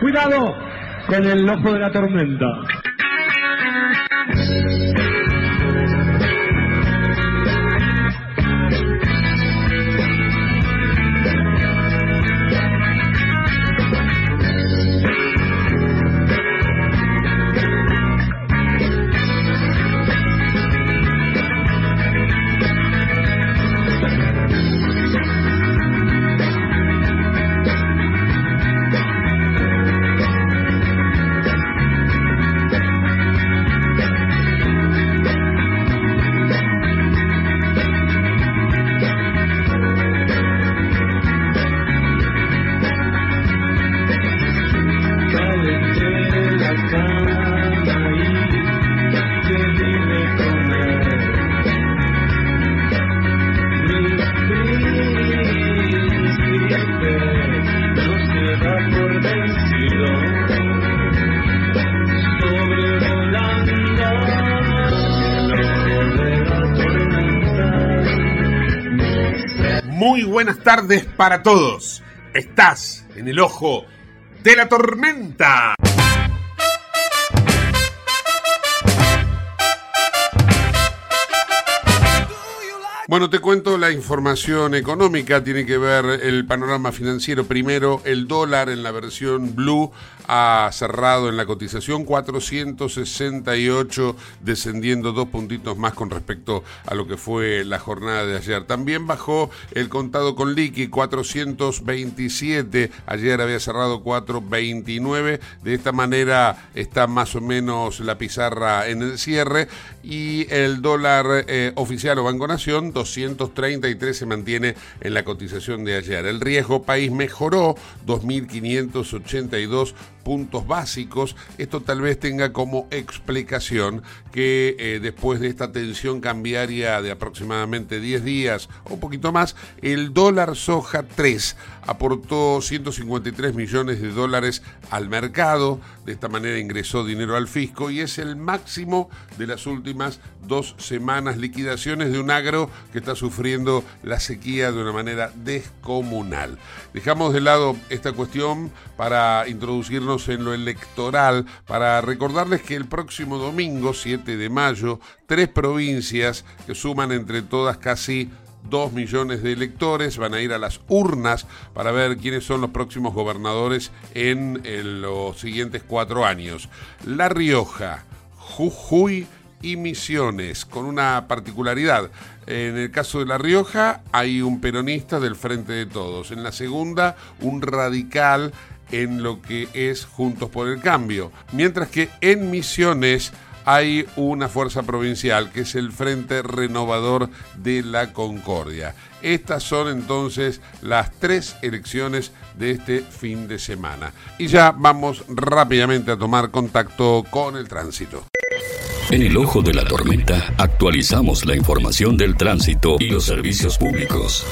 Cuidado con el ojo de la tormenta. Tardes para todos. Estás en el ojo de la tormenta. Bueno, te cuento la información económica, tiene que ver el panorama financiero. Primero, el dólar en la versión blue ha cerrado en la cotización 468, descendiendo dos puntitos más con respecto a lo que fue la jornada de ayer. También bajó el contado con liqui 427, ayer había cerrado 429, de esta manera está más o menos la pizarra en el cierre y el dólar eh, oficial o Banco Nación 233 se mantiene en la cotización de ayer. El riesgo país mejoró 2.582 puntos básicos. Esto tal vez tenga como explicación que eh, después de esta tensión cambiaria de aproximadamente 10 días o un poquito más, el dólar soja 3 aportó 153 millones de dólares al mercado, de esta manera ingresó dinero al fisco y es el máximo de las últimas dos semanas, liquidaciones de un agro que está sufriendo la sequía de una manera descomunal. Dejamos de lado esta cuestión para introducirnos en lo electoral para recordarles que el próximo domingo, 7 de mayo, tres provincias que suman entre todas casi 2 millones de electores van a ir a las urnas para ver quiénes son los próximos gobernadores en, en los siguientes cuatro años. La Rioja, Jujuy y Misiones, con una particularidad. En el caso de La Rioja hay un peronista del Frente de Todos. En la segunda, un radical en lo que es Juntos por el Cambio. Mientras que en Misiones hay una fuerza provincial que es el Frente Renovador de la Concordia. Estas son entonces las tres elecciones de este fin de semana. Y ya vamos rápidamente a tomar contacto con el tránsito. En el ojo de la tormenta actualizamos la información del tránsito y los servicios públicos.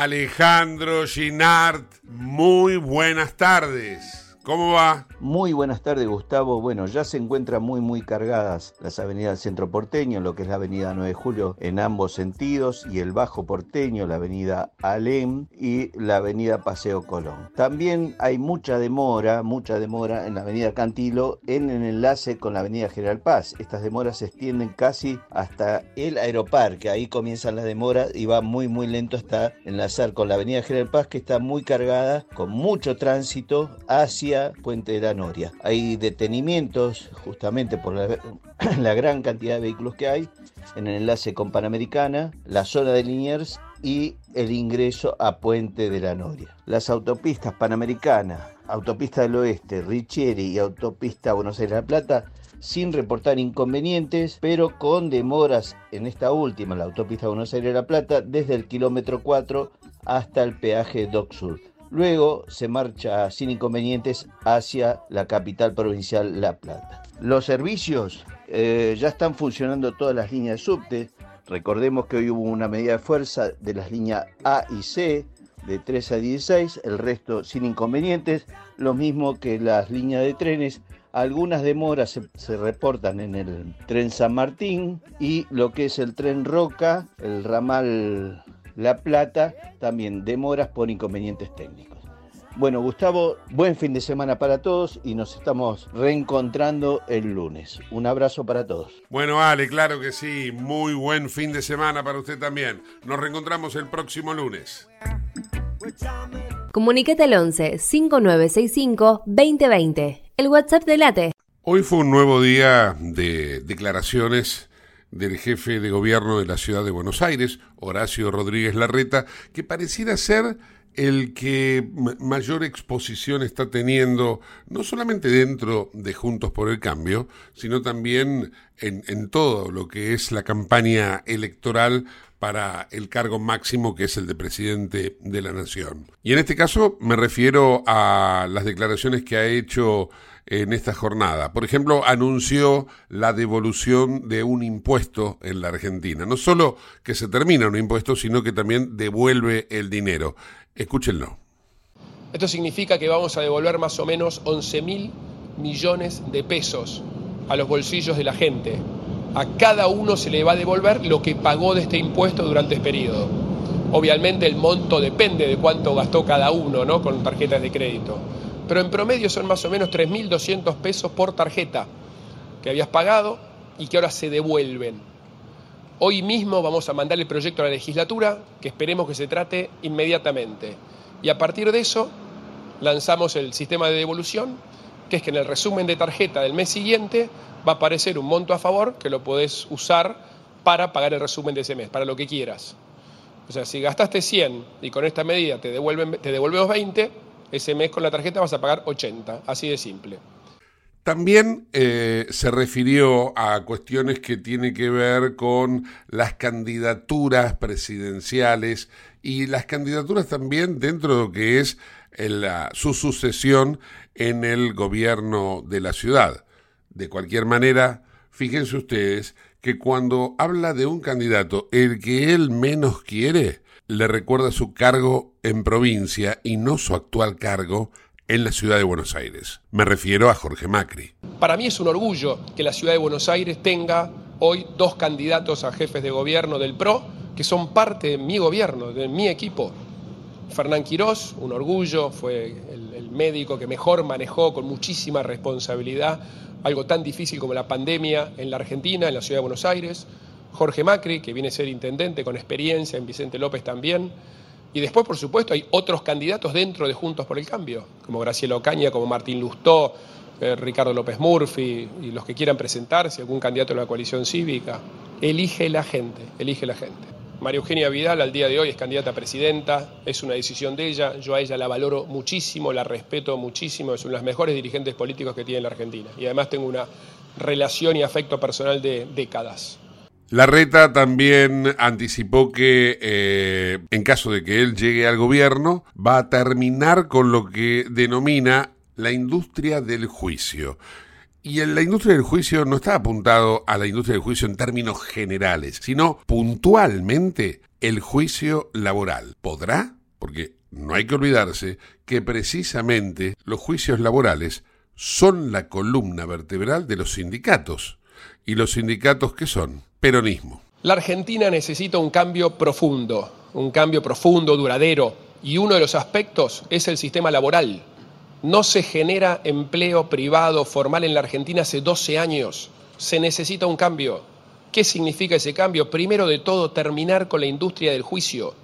Alejandro Ginard, muy buenas tardes. ¿Cómo va? Muy buenas tardes, Gustavo. Bueno, ya se encuentran muy, muy cargadas las avenidas Centro Porteño, lo que es la avenida 9 de Julio en ambos sentidos, y el Bajo Porteño, la avenida Alem y la avenida Paseo Colón. También hay mucha demora, mucha demora en la avenida Cantilo en el enlace con la avenida General Paz. Estas demoras se extienden casi hasta el aeroparque. Ahí comienzan las demoras y va muy, muy lento hasta enlazar con la avenida General Paz, que está muy cargada, con mucho tránsito hacia Puente de la Noria. Hay detenimientos justamente por la, gran cantidad de vehículos que hay en el enlace con Panamericana, la zona de Liniers y el ingreso a Puente de la Noria. Las autopistas Panamericana, Autopista del Oeste, Richieri y Autopista Buenos Aires-La Plata sin reportar inconvenientes, pero con demoras en esta última, la autopista Buenos Aires-La Plata, desde el kilómetro 4 hasta el peaje Dock Sur. Luego se marcha sin inconvenientes hacia la capital provincial La Plata. Los servicios eh, ya están funcionando todas las líneas de subte. Recordemos que hoy hubo una medida de fuerza de las líneas A y C de 3 a 16, el resto sin inconvenientes, lo mismo que las líneas de trenes. Algunas demoras se, se, reportan en el tren San Martín y lo que es el tren Roca, el ramal La Plata, también demoras por inconvenientes técnicos. Bueno, Gustavo, buen fin de semana para todos y nos estamos reencontrando el lunes. Un abrazo para todos. Bueno, Ale, claro que sí. Muy buen fin de semana para usted también. Nos reencontramos el próximo lunes. Comunicate al 11 5965 2020. El WhatsApp de Late. Hoy fue un nuevo día de declaraciones del jefe de gobierno de la ciudad de Buenos Aires, Horacio Rodríguez Larreta, que pareciera ser el que mayor exposición está teniendo, no solamente dentro de Juntos por el Cambio, sino también en, todo lo que es la campaña electoral para el cargo máximo que es el de presidente de la Nación. Y en este caso me refiero a las declaraciones que ha hecho en esta jornada. Por ejemplo, anunció la devolución de un impuesto en la Argentina. No solo que se termina un impuesto, sino que también devuelve el dinero. Escúchenlo. Esto significa que vamos a devolver más o menos 11 mil millones de pesos a los bolsillos de la gente. A cada uno se le va a devolver lo que pagó de este impuesto durante este periodo. Obviamente el monto depende de cuánto gastó cada uno ¿no? con tarjetas de crédito. Pero en promedio son más o menos 3.200 pesos por tarjeta que habías pagado y que ahora se devuelven. Hoy mismo vamos a mandar el proyecto a la legislatura, que esperemos que se trate inmediatamente. Y a partir de eso lanzamos el sistema de devolución, que es que en el resumen de tarjeta del mes siguiente va a aparecer un monto a favor que lo podés usar para pagar el resumen de ese mes, para lo que quieras. O sea, si gastaste 100 y con esta medida te, devuelven, te devolvemos 20, ese mes con la tarjeta vas a pagar 80, así de simple. También eh, se refirió a cuestiones que tienen que ver con las candidaturas presidenciales y las candidaturas también dentro de lo que es su sucesión en el gobierno de la ciudad. De cualquier manera, fíjense ustedes que cuando habla de un candidato, el que él menos quiere, le recuerda su cargo en provincia y no su actual cargo en la ciudad de Buenos Aires. Me refiero a Jorge Macri. Para mí es un orgullo que la ciudad de Buenos Aires tenga hoy dos candidatos a jefes de gobierno del PRO que son parte de mi gobierno, de mi equipo. Fernán Quirós, un orgullo, fue el, el médico que mejor manejó con muchísima responsabilidad algo tan difícil como la pandemia en la Argentina, en la ciudad de Buenos Aires. Jorge Macri, que viene a ser intendente con experiencia, en Vicente López también y después, por supuesto, hay otros candidatos dentro de Juntos por el Cambio, como Graciela Ocaña, como Martín Lustó, eh, Ricardo López Murphy y los que quieran presentarse, algún candidato de la coalición cívica. Elige la gente, elige la gente. María Eugenia Vidal al día de hoy es candidata a presidenta, es una decisión de ella, yo a ella la valoro muchísimo, la respeto muchísimo, es una de las mejores dirigentes políticos que tiene la Argentina y además tengo una relación y afecto personal de décadas. Larreta también anticipó que eh, en caso de que él llegue al gobierno va a terminar con lo que denomina la industria del juicio. Y en la industria del juicio no está apuntado a la industria del juicio en términos generales, sino puntualmente el juicio laboral. ¿Podrá? Porque no hay que olvidarse que precisamente los juicios laborales son la columna vertebral de los sindicatos. ¿Y los sindicatos qué son? Peronismo. La Argentina necesita un cambio profundo, un cambio profundo, duradero, y uno de los aspectos es el sistema laboral. No se genera empleo privado formal en la Argentina hace 12 años. Se necesita un cambio. ¿Qué significa ese cambio? Primero de todo, terminar con la industria del juicio.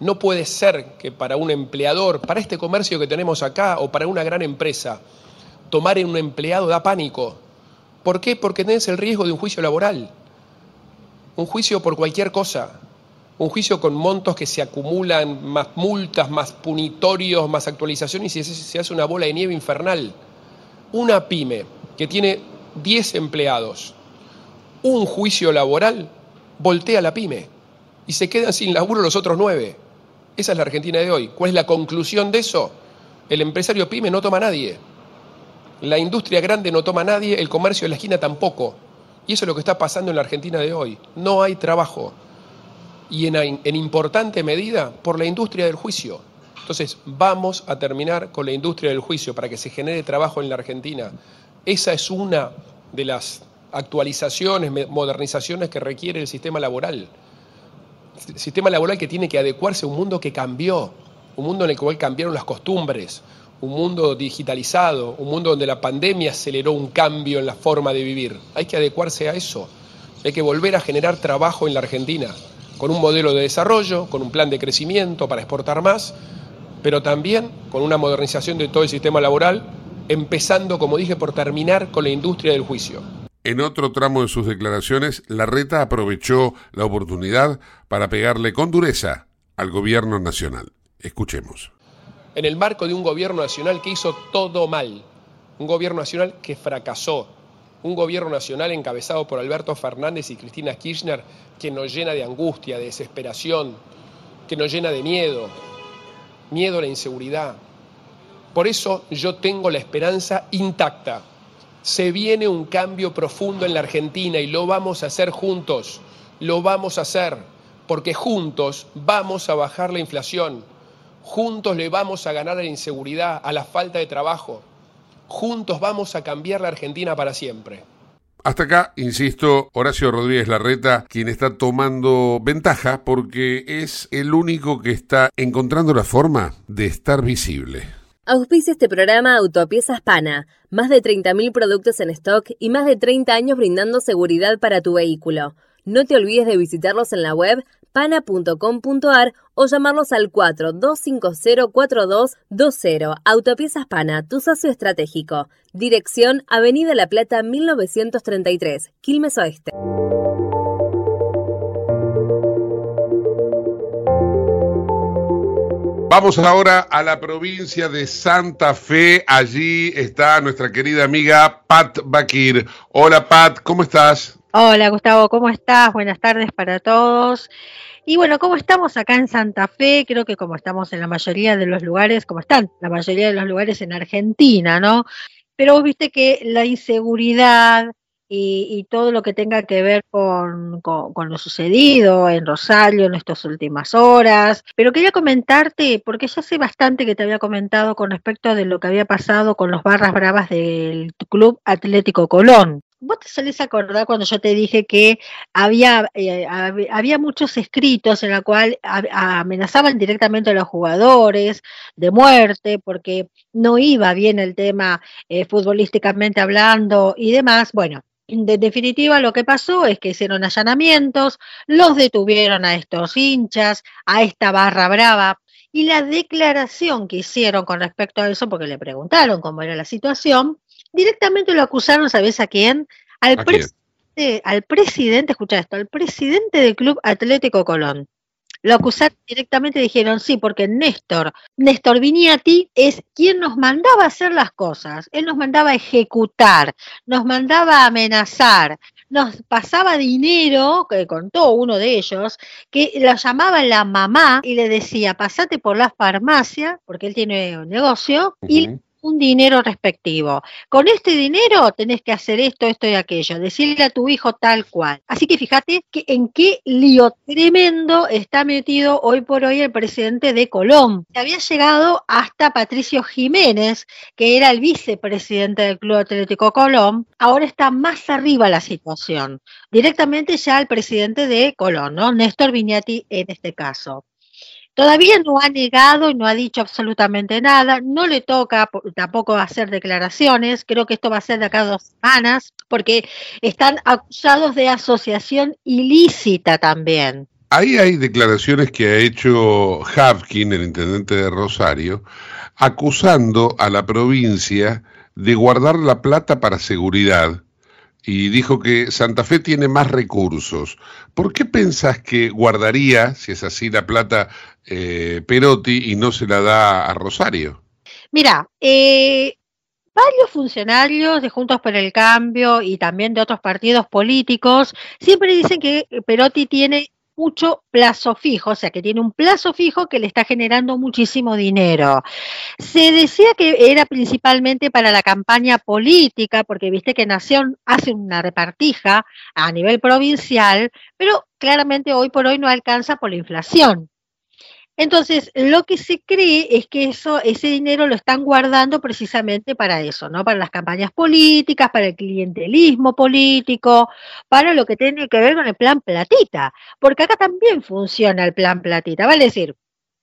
No puede ser que para un empleador, para este comercio que tenemos acá o para una gran empresa, tomar un empleado da pánico. ¿Por qué? Porque tenés el riesgo de un juicio laboral un juicio por cualquier cosa, un juicio con montos que se acumulan, más multas, más punitorios, más actualizaciones y se hace una bola de nieve infernal. Una pyme que tiene 10 empleados, un juicio laboral, voltea la pyme y se quedan sin laburo los otros nueve. Esa es la Argentina de hoy. ¿Cuál es la conclusión de eso? El empresario pyme no toma a nadie. La industria grande no toma a nadie, el comercio de la esquina tampoco. Y eso es lo que está pasando en la Argentina de hoy. No hay trabajo. Y en, importante medida por la industria del juicio. Entonces, vamos a terminar con la industria del juicio para que se genere trabajo en la Argentina. Esa es una de las actualizaciones, modernizaciones que requiere el sistema laboral. sistema laboral que tiene que adecuarse a un mundo que cambió, un mundo en el cual cambiaron las costumbres, un mundo digitalizado, un mundo donde la pandemia aceleró un cambio en la forma de vivir. Hay que adecuarse a eso. Hay que volver a generar trabajo en la Argentina, con un modelo de desarrollo, con un plan de crecimiento para exportar más, pero también con una modernización de todo el sistema laboral, empezando, como dije, por terminar con la industria del juicio. En otro tramo de sus declaraciones, Larreta aprovechó la oportunidad para pegarle con dureza al gobierno nacional. Escuchemos en el marco de un gobierno nacional que hizo todo mal, un gobierno nacional que fracasó, un gobierno nacional encabezado por Alberto Fernández y Cristina Kirchner que nos llena de angustia, de desesperación, que nos llena de miedo, miedo a la inseguridad. Por eso yo tengo la esperanza intacta. Se viene un cambio profundo en la Argentina y lo vamos a hacer juntos, lo vamos a hacer, porque juntos vamos a bajar la inflación Juntos le vamos a ganar a la inseguridad, a la falta de trabajo. Juntos vamos a cambiar la Argentina para siempre. Hasta acá, insisto, Horacio Rodríguez Larreta, quien está tomando ventaja porque es el único que está encontrando la forma de estar visible. Auspicia este programa Autopiezas Pana. Más de 30.000 productos en stock y más de 30 años brindando seguridad para tu vehículo. No te olvides de visitarlos en la web pana.com.ar o llamarlos al 42504220. Autopiezas Pana, tu socio estratégico. Dirección Avenida La Plata 1933, Quilmes Oeste. Vamos ahora a la provincia de Santa Fe. Allí está nuestra querida amiga Pat Bakir. Hola Pat, ¿cómo estás? Hola Gustavo, ¿cómo estás? Buenas tardes para todos. Y bueno, como estamos acá en Santa Fe, creo que como estamos en la mayoría de los lugares, como están la mayoría de los lugares en Argentina, ¿no? Pero vos viste que la inseguridad y, todo lo que tenga que ver con, con, lo sucedido en Rosario en estas últimas horas. Pero quería comentarte, porque ya sé bastante que te había comentado con respecto de lo que había pasado con los barras bravas del Club Atlético Colón. ¿Vos te solés acordar cuando yo te dije que había, eh, había muchos escritos en los cuales amenazaban directamente a los jugadores de muerte porque no iba bien el tema eh, futbolísticamente hablando y demás? Bueno, en definitiva, lo que pasó es que hicieron allanamientos, los detuvieron a estos hinchas, a esta barra brava, y la declaración que hicieron con respecto a eso, porque le preguntaron cómo era la situación, directamente lo acusaron, ¿sabes a quién? Al, presidente, al presidente, escucha esto, al presidente del Club Atlético Colón. Lo acusaron directamente, dijeron sí, porque Néstor, Néstor Viniati es quien nos mandaba a hacer las cosas, él nos mandaba a ejecutar, nos mandaba a amenazar, nos pasaba dinero, que contó uno de ellos, que la llamaba la mamá y le decía, pasate por la farmacia, porque él tiene un negocio, y un dinero respectivo. Con este dinero tenés que hacer esto, esto y aquello, decirle a tu hijo tal cual. Así que fíjate que en qué lío tremendo está metido hoy por hoy el presidente de Colón. Había llegado hasta Patricio Jiménez, que era el vicepresidente del Club Atlético Colón. Ahora está más arriba la situación. Directamente ya el presidente de Colón, ¿no? Néstor Viñati en este caso. Todavía no ha negado y no ha dicho absolutamente nada, no le toca tampoco hacer declaraciones, creo que esto va a ser de acá a dos semanas, porque están acusados de asociación ilícita también. Ahí hay declaraciones que ha hecho Havkin, el intendente de Rosario, acusando a la provincia de guardar la plata para seguridad y dijo que Santa Fe tiene más recursos. ¿Por qué pensás que guardaría, si es así, la plata eh, Perotti y no se la da a Rosario? Mira, eh, varios funcionarios de Juntos por el Cambio y también de otros partidos políticos siempre dicen que Perotti tiene mucho plazo fijo, o sea que tiene un plazo fijo que le está generando muchísimo dinero. Se decía que era principalmente para la campaña política, porque viste que Nación hace una repartija a nivel provincial, pero claramente hoy por hoy no alcanza por la inflación. Entonces, lo que se cree es que eso, ese dinero lo están guardando precisamente para eso, ¿no? Para las campañas políticas, para el clientelismo político, para lo que tiene que ver con el plan platita, porque acá también funciona el plan platita, vale decir,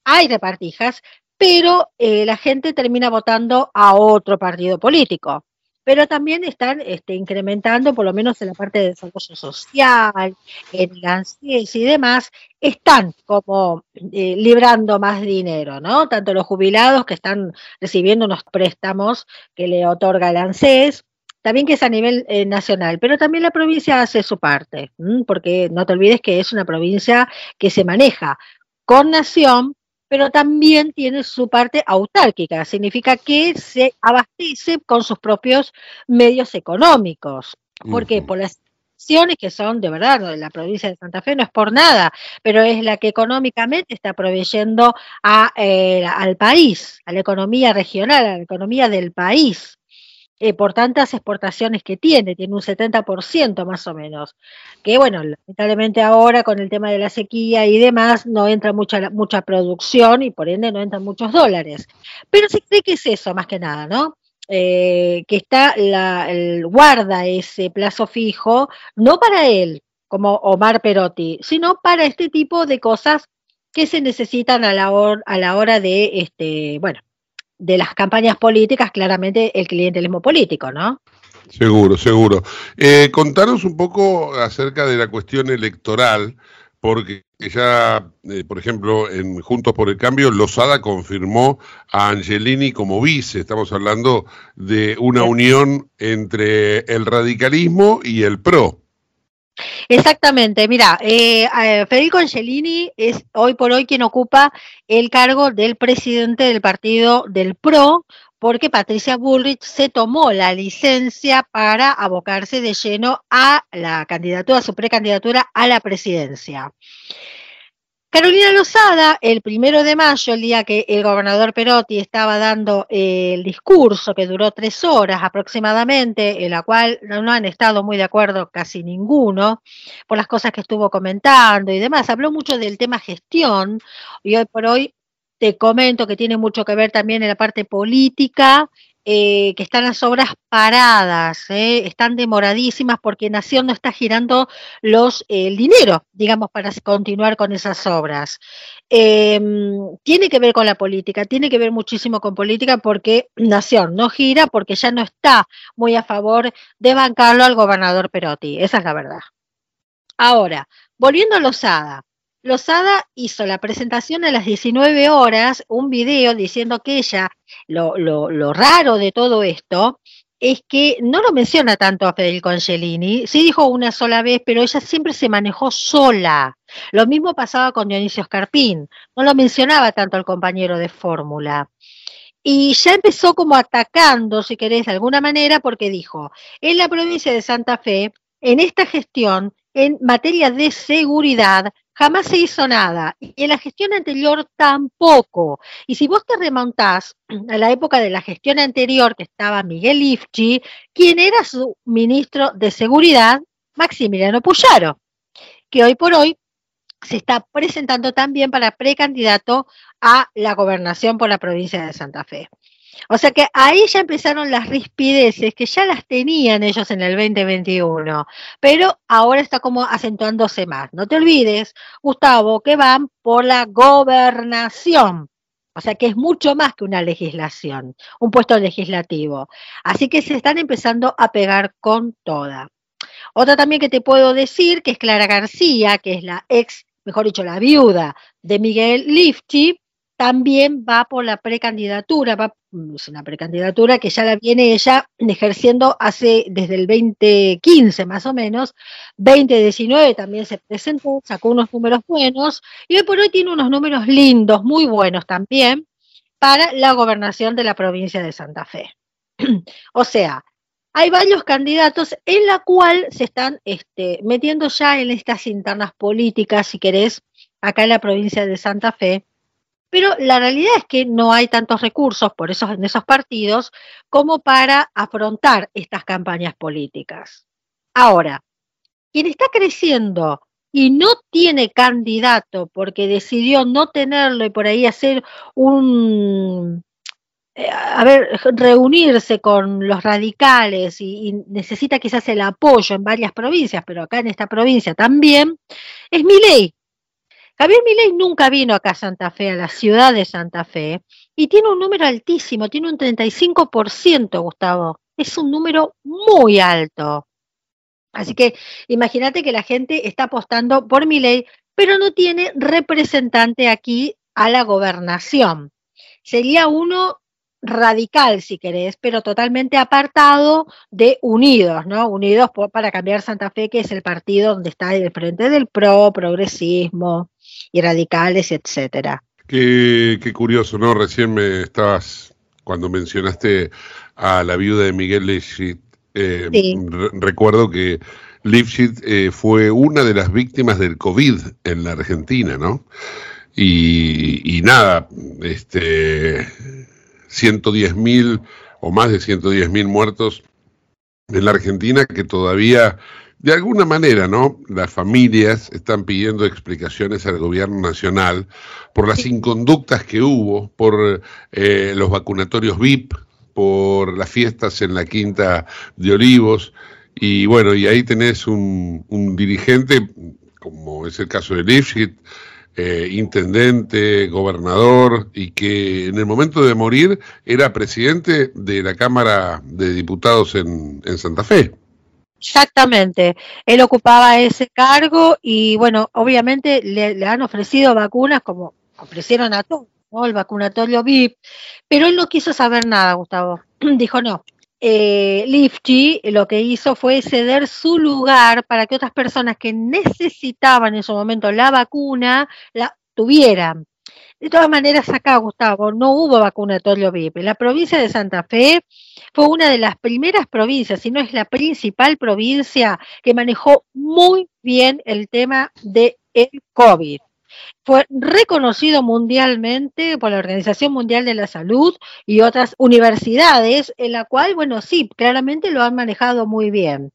hay repartijas, pero eh, la gente termina votando a otro partido político pero también están este, incrementando, por lo menos en la parte de desarrollo social, en la y demás, están como eh, librando más dinero, ¿no? Tanto los jubilados que están recibiendo unos préstamos que le otorga el ANSES, también que es a nivel eh, nacional, pero también la provincia hace su parte, porque no te olvides que es una provincia que se maneja con nación, pero también tiene su parte autárquica, significa que se abastece con sus propios medios económicos. ¿Por qué? Por las acciones que son de verdad, la provincia de Santa Fe no es por nada, pero es la que económicamente está proveyendo a, eh, al país, a la economía regional, a la economía del país. Eh, por tantas exportaciones que tiene, tiene un 70% más o menos. Que bueno, lamentablemente ahora con el tema de la sequía y demás no entra mucha, mucha producción y por ende no entran muchos dólares. Pero se cree que es eso más que nada, ¿no? Eh, que está la, el, guarda ese plazo fijo, no para él, como Omar Perotti, sino para este tipo de cosas que se necesitan a la, a la hora de, este, bueno, de las campañas políticas, claramente el clientelismo político, ¿no? Seguro, seguro. Eh, contanos un poco acerca de la cuestión electoral, porque ya, eh, por ejemplo, en Juntos por el Cambio, Lozada confirmó a Angelini como vice. Estamos hablando de una unión entre el radicalismo y el PRO. Exactamente, mira, eh, eh, Federico Angelini es hoy por hoy quien ocupa el cargo del presidente del partido del PRO, porque Patricia Bullrich se tomó la licencia para abocarse de lleno a la candidatura, a su precandidatura a la presidencia. Carolina Lozada, el primero de mayo, el día que el gobernador Perotti estaba dando el discurso que duró tres horas aproximadamente, en la cual no han estado muy de acuerdo casi ninguno por las cosas que estuvo comentando y demás, habló mucho del tema gestión y hoy por hoy te comento que tiene mucho que ver también en la parte política eh, que están las obras paradas, eh, están demoradísimas porque Nación no está girando los, el dinero, digamos, para continuar con esas obras. Em, tiene que ver con la política, tiene que ver muchísimo con política porque Nación no gira porque ya no está muy a favor de bancarlo al gobernador Perotti, esa es la verdad. Ahora, volviendo a Lozada, Lozada hizo la presentación a las 19 horas, un video diciendo que ella, lo, raro de todo esto, es que no lo menciona tanto a Federico Angelini, sí dijo una sola vez, pero ella siempre se manejó sola. Lo mismo pasaba con Dionisio Scarpín, no lo mencionaba tanto al compañero de fórmula. Y ya empezó como atacando, si querés, de alguna manera, porque dijo, en la provincia de Santa Fe, en esta gestión, en materia de seguridad, jamás se hizo nada. Y en la gestión anterior tampoco. Y si vos te remontás a la época de la gestión anterior, que estaba Miguel Ifchi, quien era su ministro de Seguridad, Maximiliano Puyaro, que hoy por hoy se está presentando también para precandidato a la gobernación por la provincia de Santa Fe. O sea que ahí ya empezaron las rispideces que ya las tenían ellos en el 2021, pero ahora está como acentuándose más. No te olvides, Gustavo, que van por la gobernación. O sea que es mucho más que una legislación, un puesto legislativo. Así que se están empezando a pegar con toda. Otra también que te puedo decir, que es Clara García, que es la ex, mejor dicho, la viuda de Miguel Lifchi, también va por la precandidatura, va, es una precandidatura que ya la viene ella ejerciendo hace desde el 2015 más o menos, 2019 también se presentó, sacó unos números buenos y hoy por hoy tiene unos números lindos, muy buenos también para la gobernación de la provincia de Santa Fe. o sea, hay varios candidatos en la cual se están este, metiendo ya en estas internas políticas, si querés, acá en la provincia de Santa Fe, pero la realidad es que no hay tantos recursos por esos, en esos partidos como para afrontar estas campañas políticas. Ahora, quien está creciendo y no tiene candidato porque decidió no tenerlo y por ahí hacer un, eh, a ver, reunirse con los radicales y, necesita quizás el apoyo en varias provincias, pero acá en esta provincia también, es Milei. Javier Milei nunca vino acá a Santa Fe, a la ciudad de Santa Fe, y tiene un número altísimo, tiene un 35%, Gustavo. Es un número muy alto. Así que imagínate que la gente está apostando por Milei, pero no tiene representante aquí a la gobernación. Sería uno radical, si querés, pero totalmente apartado de Unidos, ¿no? Unidos para cambiar Santa Fe, que es el partido donde está el frente del PRO, progresismo y radicales, etcétera. Qué, qué curioso, ¿no? Recién me estabas, cuando mencionaste a la viuda de Miguel Lifshitz, eh, recuerdo que Lifshitz eh, fue una de las víctimas del COVID en la Argentina, ¿no? Y, y nada, este 110 mil o más de 110 mil muertos en la Argentina que todavía, de alguna manera, ¿no? Las familias están pidiendo explicaciones al gobierno nacional por las inconductas que hubo, por eh, los vacunatorios VIP, por las fiestas en la Quinta de Olivos. Y bueno, y ahí tenés un, un dirigente, como es el caso de Lifshitz, eh, intendente, gobernador y que en el momento de morir era presidente de la Cámara de Diputados en, Santa Fe. Exactamente, él ocupaba ese cargo y bueno, obviamente le, han ofrecido vacunas como ofrecieron a todos, el vacunatorio VIP, pero él no quiso saber nada, Gustavo. Dijo no, eh, Lifty lo que hizo fue ceder su lugar para que otras personas que necesitaban en su momento la vacuna la tuvieran. De todas maneras, acá, Gustavo, no hubo vacunatorio VIP. La provincia de Santa Fe fue una de las primeras provincias, si no es la principal provincia, que manejó muy bien el tema del COVID fue reconocido mundialmente por la Organización Mundial de la Salud y otras universidades, en la cual, bueno, sí, claramente lo han manejado muy bien.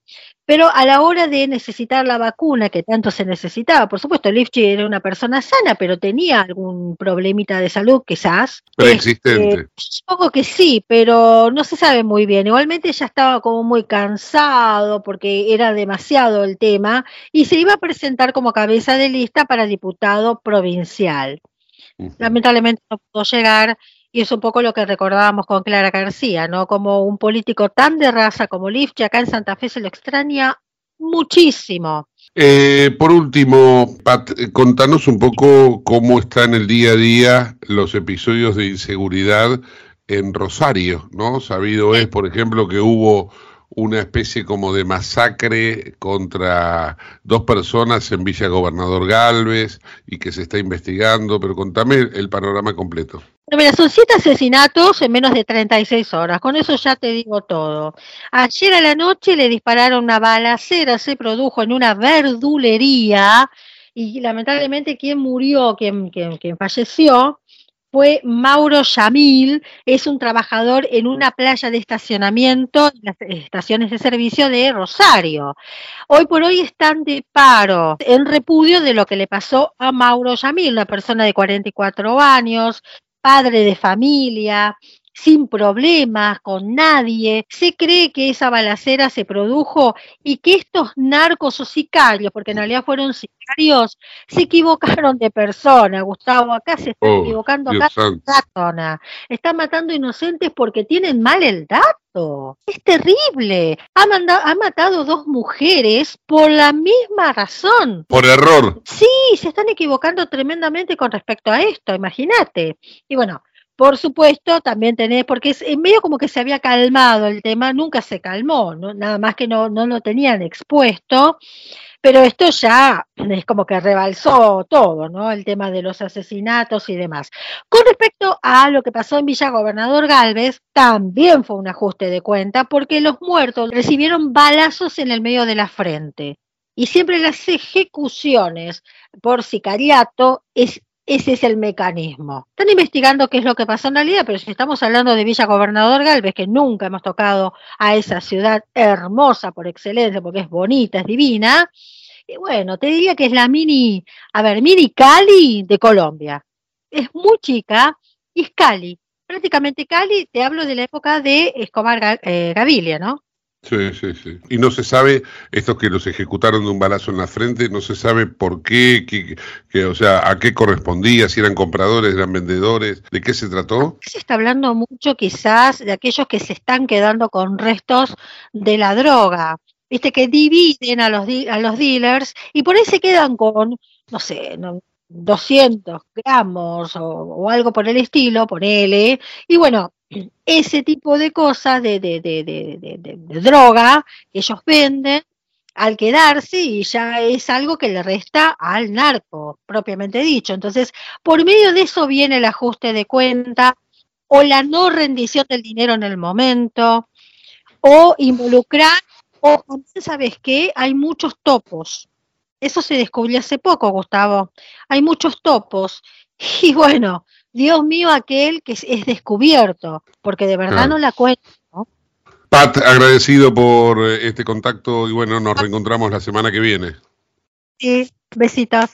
Pero a la hora de necesitar la vacuna que tanto se necesitaba, por supuesto, Lifchi era una persona sana, pero tenía algún problemita de salud, quizás. Preexistente. Eh, supongo que sí, pero no se sabe muy bien. Igualmente ya estaba como muy cansado porque era demasiado el tema y se iba a presentar como cabeza de lista para diputado provincial. Lamentablemente no pudo llegar y es un poco lo que recordábamos con Clara García, ¿no? Como un político tan de raza como Lifchi, acá en Santa Fe se lo extraña muchísimo. Eh, por último, Pat, eh, contanos un poco cómo están el día a día los episodios de inseguridad en Rosario, ¿no? Sabido es, por ejemplo, que hubo una especie como de masacre contra dos personas en Villa Gobernador Galvez y que se está investigando, pero contame el panorama completo. Mira, son siete asesinatos en menos de 36 horas, con eso ya te digo todo. Ayer a la noche le dispararon una balacera, se produjo en una verdulería y lamentablemente quien murió, quien, quien, quien falleció, fue Mauro Yamil, es un trabajador en una playa de estacionamiento, en las estaciones de servicio de Rosario. Hoy por hoy están de paro, en repudio de lo que le pasó a Mauro Yamil, una persona de 44 años, padre de familia, sin problemas, con nadie. Se cree que esa balacera se produjo y que estos narcos o sicarios, porque en realidad fueron sicarios, se equivocaron de persona, Gustavo. Acá se están oh, equivocando acá persona. Están matando inocentes porque tienen mal el dato. Es terrible. Ha, ha matado dos mujeres por la misma razón. Por error. Sí, se están equivocando tremendamente con respecto a esto, imagínate. Y bueno, por supuesto, también tenés, porque es en medio como que se había calmado el tema, nunca se calmó, nada más que no, no lo tenían expuesto, pero esto ya es como que rebalsó todo, ¿no? El tema de los asesinatos y demás. Con respecto a lo que pasó en Villa Gobernador Galvez, también fue un ajuste de cuenta porque los muertos recibieron balazos en el medio de la frente. Y siempre las ejecuciones por sicariato es ese es el mecanismo. Están investigando qué es lo que pasó en realidad, pero si estamos hablando de Villa Gobernador Galvez, que nunca hemos tocado a esa ciudad hermosa por excelencia, porque es bonita, es divina, Y bueno, te diría que es la mini, a ver, mini Cali de Colombia. Es muy chica y es Cali. Prácticamente Cali, te hablo de la época de Escobar eh, ¿no? Sí, sí, sí. Y no se sabe, estos que los ejecutaron de un balazo en la frente, no se sabe por qué, qué, o sea, a qué correspondía, si eran compradores, eran vendedores, de qué se trató. Se está hablando mucho quizás de aquellos que se están quedando con restos de la droga, viste, que dividen a los, a los dealers y por ahí se quedan con, no sé, 200 gramos o, algo por el estilo, ponele, y bueno, ese tipo de cosas de, de, de, de, droga que ellos venden al quedarse y ya es algo que le resta al narco, propiamente dicho. Entonces, por medio de eso viene el ajuste de cuenta o la no rendición del dinero en el momento o involucrar o sabes que hay muchos topos. Eso se descubrió hace poco, Gustavo. Hay muchos topos. Y bueno, Dios mío, aquel que es, descubierto, porque de verdad no la cuento. Pat, agradecido por eh, este contacto y bueno, nos reencontramos la semana que viene. Sí, besitos.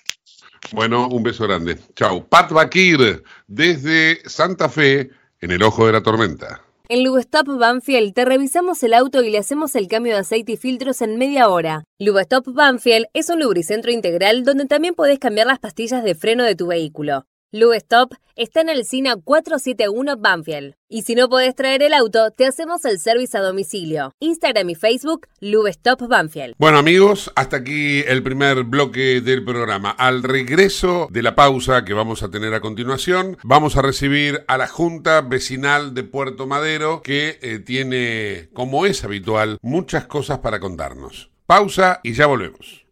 Bueno, un beso grande. Chao. Pat Bakir, desde Santa Fe, en el ojo de la tormenta. En Lubestop Banfield te revisamos el auto y le hacemos el cambio de aceite y filtros en media hora. Lubestop Banfield es un lubricentro integral donde también podés cambiar las pastillas de freno de tu vehículo. Lube Stop está en el SINA 471 Banfield. Y si no podés traer el auto, te hacemos el servicio a domicilio. Instagram y Facebook, Lube Stop Banfield. Bueno amigos, hasta aquí el primer bloque del programa. Al regreso de la pausa que vamos a tener a continuación, vamos a recibir a la Junta Vecinal de Puerto Madero que eh, tiene, como es habitual, muchas cosas para contarnos. Pausa y ya volvemos.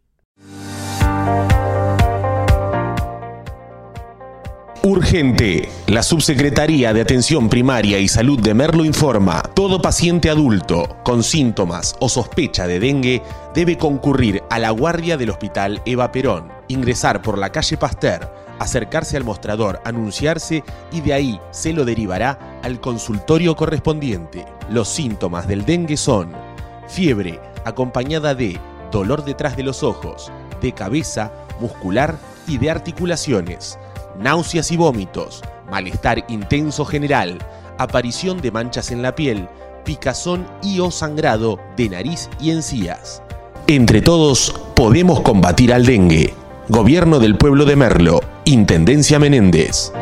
Urgente. La Subsecretaría de Atención Primaria y Salud de Merlo informa, todo paciente adulto con síntomas o sospecha de dengue debe concurrir a la guardia del Hospital Eva Perón, ingresar por la calle Pasteur, acercarse al mostrador, anunciarse y de ahí se lo derivará al consultorio correspondiente. Los síntomas del dengue son fiebre acompañada de dolor detrás de los ojos, de cabeza, muscular y de articulaciones náuseas y vómitos, malestar intenso general, aparición de manchas en la piel, picazón y o sangrado de nariz y encías. Entre todos podemos combatir al dengue. Gobierno del Pueblo de Merlo, Intendencia Menéndez.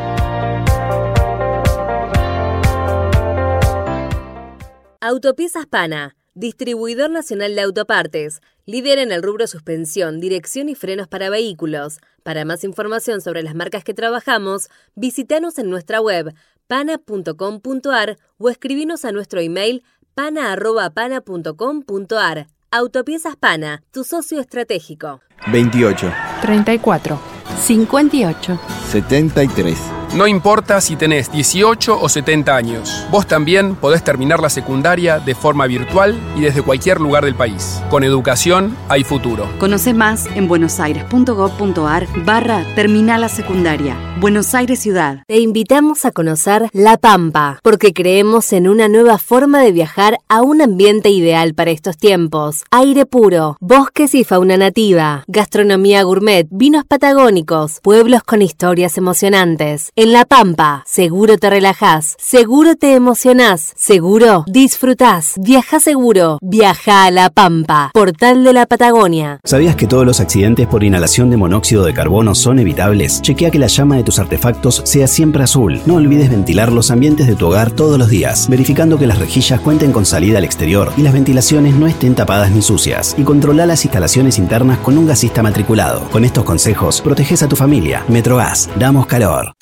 Autopiezas Pana Distribuidor Nacional de Autopartes, líder en el rubro suspensión, dirección y frenos para vehículos. Para más información sobre las marcas que trabajamos, visítanos en nuestra web pana.com.ar o escribinos a nuestro email pana.pana.com.ar. Autopiezas Pana, tu socio estratégico. 28. 34. 58. 73. No importa si tenés 18 o 70 años, vos también podés terminar la secundaria de forma virtual y desde cualquier lugar del país. Con educación hay futuro. Conoce más en buenosaires.gov.ar barra Terminal la Secundaria. Buenos Aires Ciudad. Te invitamos a conocer La Pampa, porque creemos en una nueva forma de viajar a un ambiente ideal para estos tiempos. Aire puro, bosques y fauna nativa, gastronomía gourmet, vinos patagónicos, pueblos con historias emocionantes en La Pampa, seguro te relajás, seguro te emocionás, seguro disfrutás. Viaja seguro, viaja a La Pampa, portal de la Patagonia. ¿Sabías que todos los accidentes por inhalación de monóxido de carbono son evitables? Chequea que la llama de tus artefactos sea siempre azul. No olvides ventilar los ambientes de tu hogar todos los días, verificando que las rejillas cuenten con salida al exterior y las ventilaciones no estén tapadas ni sucias. Y controla las instalaciones internas con un gasista matriculado. Con estos consejos, proteges a tu familia. Metrogas, damos calor.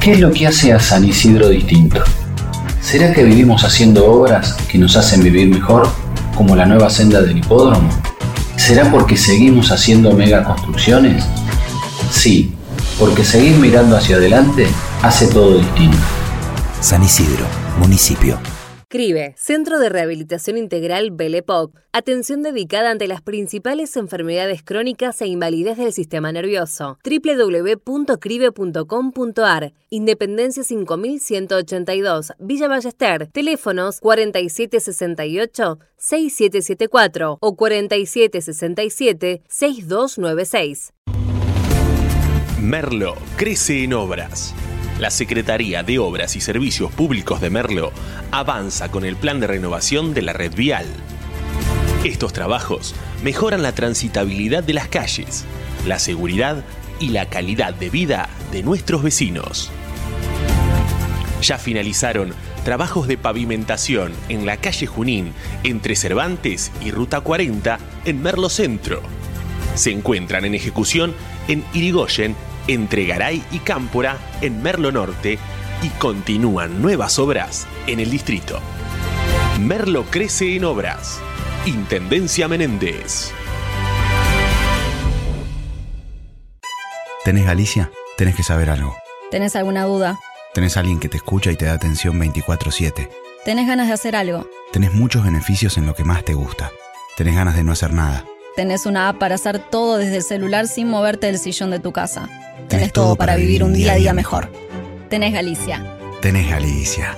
¿Qué es lo que hace a San Isidro distinto? ¿Será que vivimos haciendo obras que nos hacen vivir mejor, como la nueva senda del hipódromo? ¿Será porque seguimos haciendo mega construcciones? Sí, porque seguir mirando hacia adelante hace todo distinto. San Isidro, municipio. CRIBE, Centro de Rehabilitación Integral Belepoc. Atención dedicada ante las principales enfermedades crónicas e invalidez del sistema nervioso. www.cribe.com.ar Independencia 5182, Villa Ballester. Teléfonos 4768-6774 o 4767-6296. Merlo crece en obras. La Secretaría de Obras y Servicios Públicos de Merlo avanza con el plan de renovación de la red vial. Estos trabajos mejoran la transitabilidad de las calles, la seguridad y la calidad de vida de nuestros vecinos. Ya finalizaron trabajos de pavimentación en la calle Junín entre Cervantes y Ruta 40 en Merlo Centro. Se encuentran en ejecución en Irigoyen entre Garay y Cámpora en Merlo Norte y continúan nuevas obras en el distrito. Merlo crece en obras. Intendencia Menéndez. ¿Tenés Galicia? Tenés que saber algo. ¿Tenés alguna duda? Tenés alguien que te escucha y te da atención 24/7. ¿Tenés ganas de hacer algo? Tenés muchos beneficios en lo que más te gusta. Tenés ganas de no hacer nada. Tenés una app para hacer todo desde el celular sin moverte del sillón de tu casa. Tenés todo para vivir un día a día mejor. Tenés Galicia. Tenés Galicia.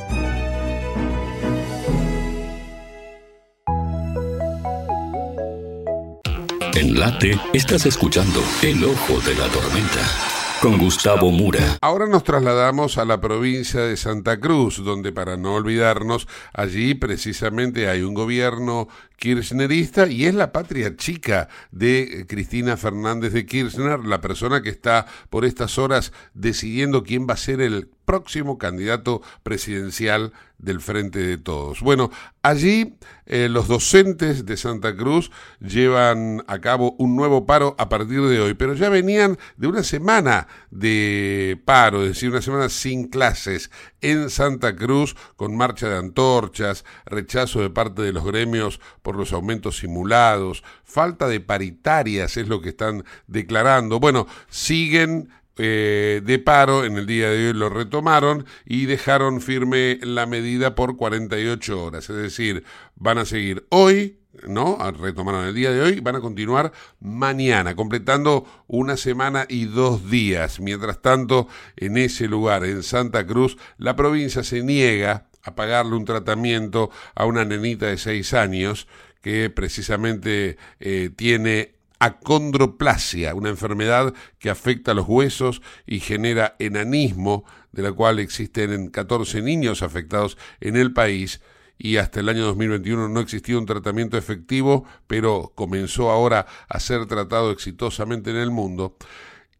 En Late estás escuchando El Ojo de la Tormenta con Gustavo Mura. Ahora nos trasladamos a la provincia de Santa Cruz, donde para no olvidarnos, allí precisamente hay un gobierno kirchnerista y es la patria chica de Cristina Fernández de Kirchner, la persona que está por estas horas decidiendo quién va a ser el próximo candidato presidencial del Frente de Todos. Bueno, allí eh, los docentes de Santa Cruz llevan a cabo un nuevo paro a partir de hoy, pero ya venían de una semana de paro, es decir, una semana sin clases en Santa Cruz, con marcha de antorchas, rechazo de parte de los gremios por los aumentos simulados, falta de paritarias es lo que están declarando. Bueno, siguen eh, de paro en el día de hoy lo retomaron y dejaron firme la medida por 48 horas. Es decir, van a seguir hoy, ¿no? Retomaron el día de hoy, van a continuar mañana, completando una semana y dos días. Mientras tanto, en ese lugar, en Santa Cruz, la provincia se niega a pagarle un tratamiento a una nenita de seis años que precisamente eh, tiene acondroplasia, una enfermedad que afecta a los huesos y genera enanismo, de la cual existen 14 niños afectados en el país y hasta el año 2021 no existía un tratamiento efectivo, pero comenzó ahora a ser tratado exitosamente en el mundo.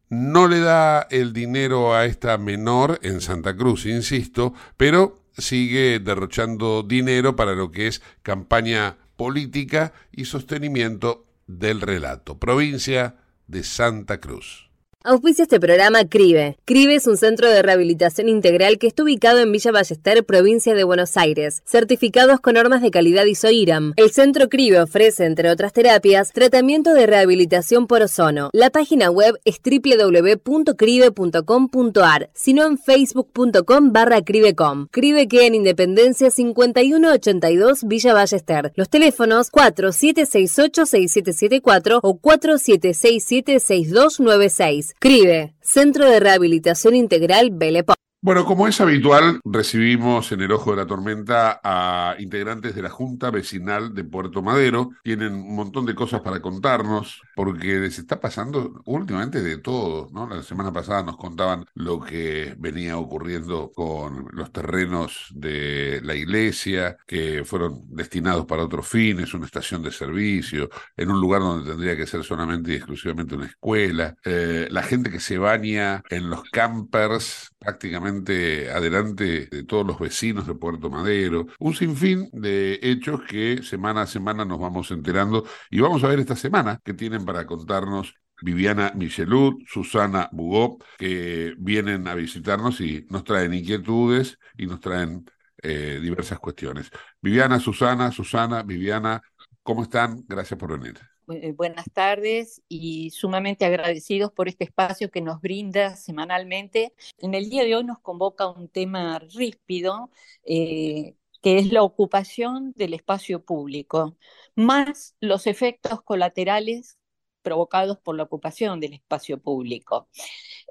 No le da el dinero a esta menor en Santa Cruz, insisto, pero sigue derrochando dinero para lo que es campaña política y sostenimiento del relato. Provincia de Santa Cruz. Auspicia este programa CRIBE. CRIBE es un centro de rehabilitación integral que está ubicado en Villa Ballester, provincia de Buenos Aires. Certificados con normas de calidad ISOIRAM. El centro CRIBE ofrece, entre otras terapias, tratamiento de rehabilitación por ozono. La página web es www.cribe.com.ar, sino en facebook.com barra cribecom. CRIBE queda en Independencia 5182 Villa Ballester. Los teléfonos 4768-6774 o 4767-6296. CRIBE, Centro de Rehabilitación Integral Belepo. Bueno, como es habitual, recibimos en el ojo de la tormenta a integrantes de la Junta Vecinal de Puerto Madero. Tienen un montón de cosas para contarnos, porque les está pasando últimamente de todo, ¿no? La semana pasada nos contaban lo que venía ocurriendo con los terrenos de la iglesia, que fueron destinados para otros fines, una estación de servicio, en un lugar donde tendría que ser solamente y exclusivamente una escuela. Eh, la gente que se baña en los campers prácticamente adelante de todos los vecinos de Puerto Madero, un sinfín de hechos que semana a semana nos vamos enterando y vamos a ver esta semana que tienen para contarnos Viviana Michelud, Susana Bugó, que vienen a visitarnos y nos traen inquietudes y nos traen eh, diversas cuestiones. Viviana, Susana, Susana, Viviana, ¿cómo están? Gracias por venir. Eh, buenas tardes y sumamente agradecidos por este espacio que nos brinda semanalmente. En el día de hoy nos convoca un tema ríspido, eh, que es la ocupación del espacio público, más los efectos colaterales provocados por la ocupación del espacio público.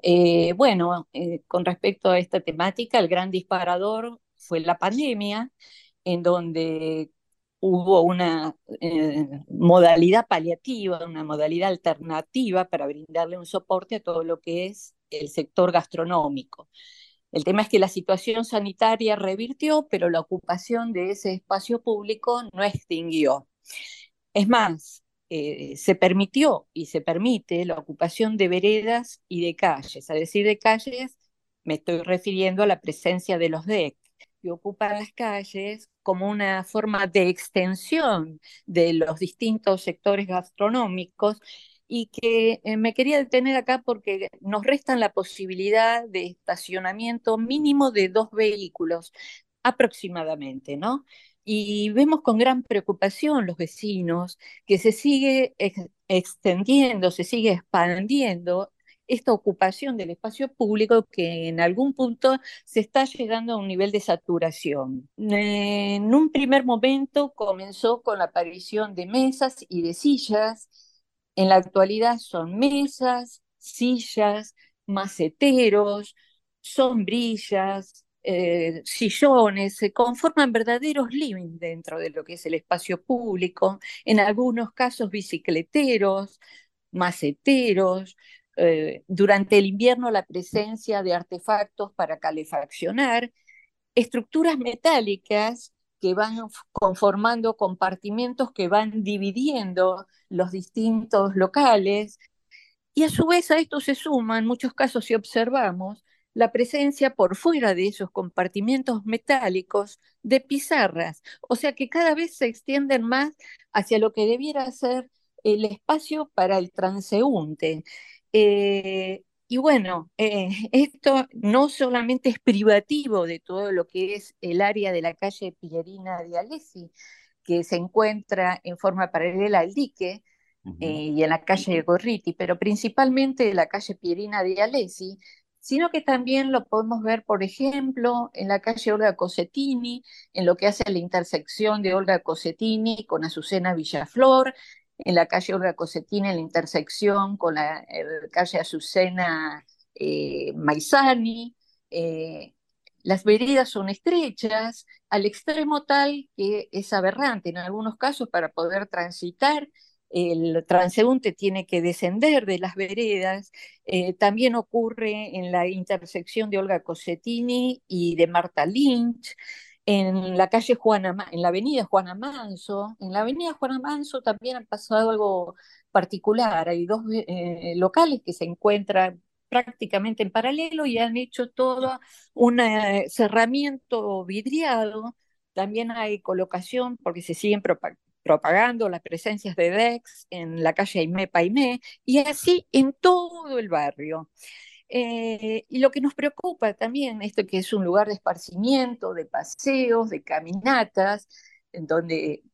Eh, bueno, con respecto a esta temática, el gran disparador fue la pandemia, en donde hubo una eh, modalidad paliativa, una modalidad alternativa para brindarle un soporte a todo lo que es el sector gastronómico. El tema es que la situación sanitaria revirtió, pero la ocupación de ese espacio público no extinguió. Es más, eh, se permitió y se permite la ocupación de veredas y de calles. A decir de calles, me estoy refiriendo a la presencia de los DEC, que ocupan las calles como una forma de extensión de los distintos sectores gastronómicos y que eh, me quería detener acá porque nos restan la posibilidad de estacionamiento mínimo de dos vehículos aproximadamente, ¿no? Y vemos con gran preocupación los vecinos que se sigue extendiendo, se sigue expandiendo esta ocupación del espacio público que en algún punto se está llegando a un nivel de saturación. En un primer momento comenzó con la aparición de mesas y de sillas. En la actualidad son mesas, sillas, maceteros, sombrillas, eh, sillones, se conforman verdaderos living dentro de lo que es el espacio público, en algunos casos bicicleteros, maceteros, eh, durante el invierno la presencia de artefactos para calefaccionar, estructuras metálicas que van conformando compartimentos que van dividiendo los distintos locales. Y a su vez a esto se suma, en muchos casos si observamos, la presencia por fuera de esos compartimentos metálicos de pizarras, o sea que cada vez se extienden más hacia lo que debiera ser el espacio para el transeúnte. Eh, y bueno, eh, esto no solamente es privativo de todo lo que es el área de la calle Pierina de Alessi, que se encuentra en forma paralela al dique, eh, y en la calle Gorriti, pero principalmente en la calle Pierina de Alessi, sino que también lo podemos ver, por ejemplo, en la calle Olga Cosetini, en lo que hace la intersección de Olga Cosetini con Azucena Villaflor, en la calle Olga Cosetini, en la intersección con la calle Azucena eh, Maizani. Eh, las veredas son estrechas, al extremo tal que es aberrante en algunos casos para poder transitar. El transeúnte tiene que descender de las veredas. Eh, también ocurre en la intersección de Olga Cosetini y de Marta Lynch en la calle Juana, en la avenida Juana Manso. En la avenida Juana Manso también ha pasado algo particular. Hay dos eh, locales que se encuentran prácticamente en paralelo y han hecho todo un eh, cerramiento vidriado. También hay colocación porque se siguen propagando las presencias de DEX en la calle Aimé Paimé y así en todo el barrio. Eh, y lo que nos preocupa también, esto que es un lugar de esparcimiento, de paseos, de caminatas, en donde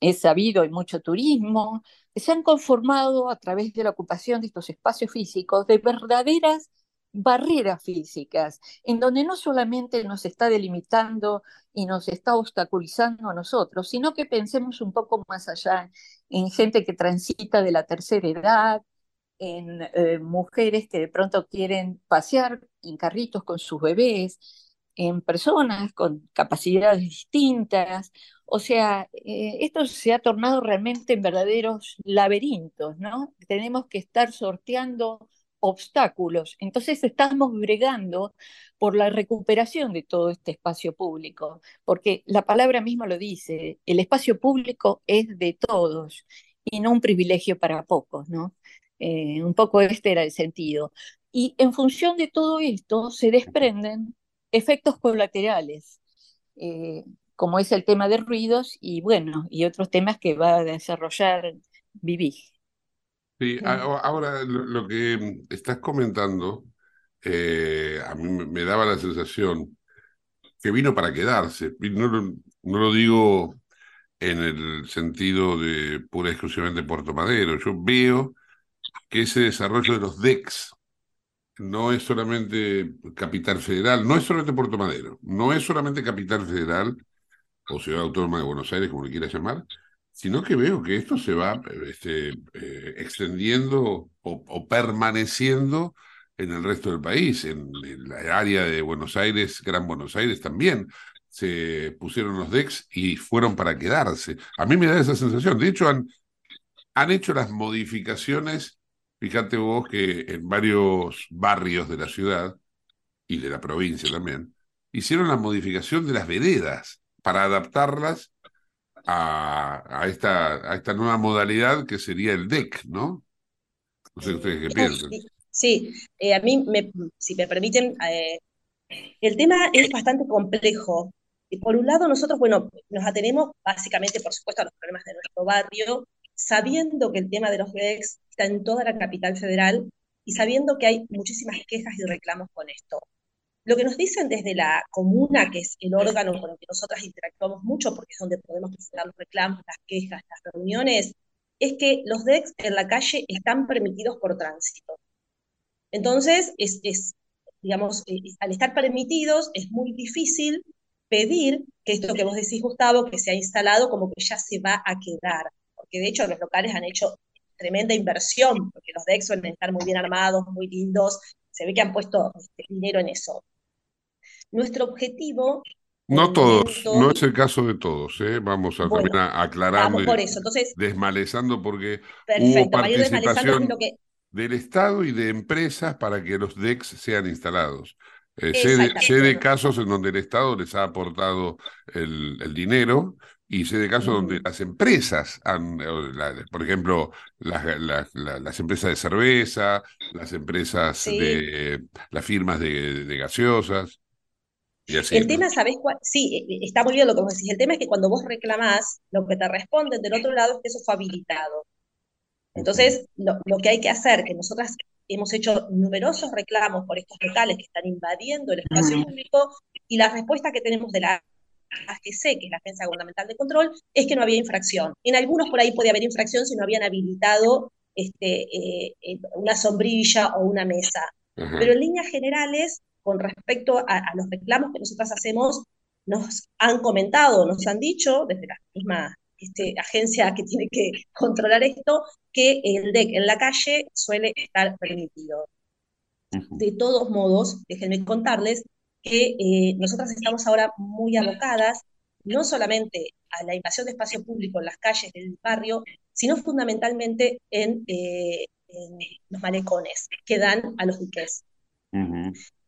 es sabido hay mucho turismo, se han conformado a través de la ocupación de estos espacios físicos de verdaderas barreras físicas, en donde no solamente nos está delimitando y nos está obstaculizando a nosotros, sino que pensemos un poco más allá en gente que transita de la tercera edad, en eh, mujeres que de pronto quieren pasear en carritos con sus bebés, en personas con capacidades distintas. O sea, eh, esto se ha tornado realmente en verdaderos laberintos, ¿no? Tenemos que estar sorteando obstáculos. Entonces estamos bregando por la recuperación de todo este espacio público, porque la palabra misma lo dice, el espacio público es de todos y no un privilegio para pocos, ¿no? Eh, un poco este era el sentido. Y en función de todo esto se desprenden efectos colaterales, eh, como es el tema de ruidos y bueno, y otros temas que va a desarrollar Vivi. Sí, ahora lo, que estás comentando, eh, a mí me daba la sensación que vino para quedarse. No, no lo digo en el sentido de pura y exclusivamente Puerto Madero. Yo veo que ese desarrollo de los DEX no es solamente Capital Federal, no es solamente Puerto Madero, no es solamente Capital Federal, o Ciudad Autónoma de Buenos Aires, como le quiera llamar, sino que veo que esto se va este, eh, extendiendo o, permaneciendo en el resto del país, en, la área de Buenos Aires, Gran Buenos Aires también se pusieron los decks y fueron para quedarse. A mí me da esa sensación. De hecho, han, han hecho las modificaciones, fíjate vos que en varios barrios de la ciudad y de la provincia también, hicieron la modificación de las veredas para adaptarlas a, esta, a esta nueva modalidad que sería el deck, ¿no? No sé ustedes qué piensan. Sí, eh, a mí, me, si me permiten, eh, el tema es bastante complejo. Y por un lado, nosotros, bueno, nos atenemos básicamente, por supuesto, a los problemas de nuestro barrio, sabiendo que el tema de los decks está en toda la capital federal y sabiendo que hay muchísimas quejas y reclamos con esto. Lo que nos dicen desde la comuna, que es el órgano con el que nosotras interactuamos mucho, porque es donde podemos presentar los reclamos, las quejas, las reuniones, es que los DEX en la calle están permitidos por tránsito. Entonces, es, digamos, eh, al estar permitidos, es muy difícil pedir que esto que vos decís, Gustavo, que se ha instalado como que ya se va a quedar. Porque de hecho los locales han hecho tremenda inversión, porque los DEX suelen estar muy bien armados, muy lindos, se ve que han puesto este, dinero en eso. Nuestro objetivo... No todos, no es el caso de todos, ¿eh? vamos a aclarando, por eso. Entonces, desmalezando porque hubo participación del Estado y de empresas para que los DEX sean instalados. Eh, sé, de, casos en donde el Estado les ha aportado el, dinero y sé de casos donde las empresas han, por ejemplo, las, las, empresas de cerveza, las empresas de las firmas de, de gaseosas el tema, ¿sabes cuál? Sí, e, e, está muy bien lo que vos decís. El tema es que cuando vos reclamás, lo que te responden del otro lado es que eso fue habilitado. Entonces, lo, que hay que hacer, que nosotras hemos hecho numerosos reclamos por estos locales que están invadiendo el espacio público, y la respuesta que tenemos de la AGC, que es la Agencia Gubernamental de Control, es que no había infracción. En algunos por ahí podía haber infracción si no habían habilitado este, eh, eh, una sombrilla o una mesa. Pero en líneas generales, con respecto a, los reclamos que nosotras hacemos, nos han comentado, nos han dicho, desde la misma este, agencia que tiene que controlar esto, que el DEC en la calle suele estar permitido. De todos modos, déjenme contarles que eh, nosotras estamos ahora muy abocadas no solamente a la invasión de espacio público en las calles del barrio, sino fundamentalmente en, eh, los malecones que dan a los diques.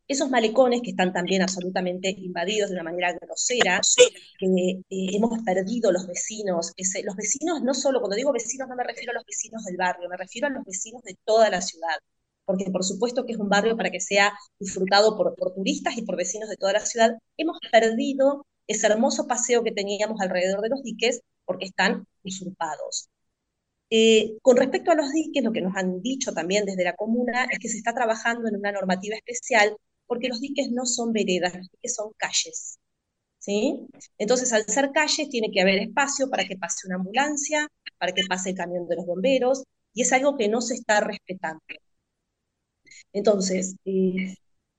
Esos malecones que están también absolutamente invadidos de una manera grosera, que eh, hemos perdido los vecinos. los vecinos, no solo, cuando digo vecinos, no me refiero a los vecinos del barrio, me refiero a los vecinos de toda la ciudad. Porque por supuesto que es un barrio para que sea disfrutado por, turistas y por vecinos de toda la ciudad. Hemos perdido ese hermoso paseo que teníamos alrededor de los diques porque están usurpados. Eh, con respecto a los diques, lo que nos han dicho también desde la comuna es que se está trabajando en una normativa especial porque los diques no son veredas, los diques son calles. ¿sí? Entonces, al ser calles, tiene que haber espacio para que pase una ambulancia, para que pase el camión de los bomberos, y es algo que no se está respetando. Entonces, eh,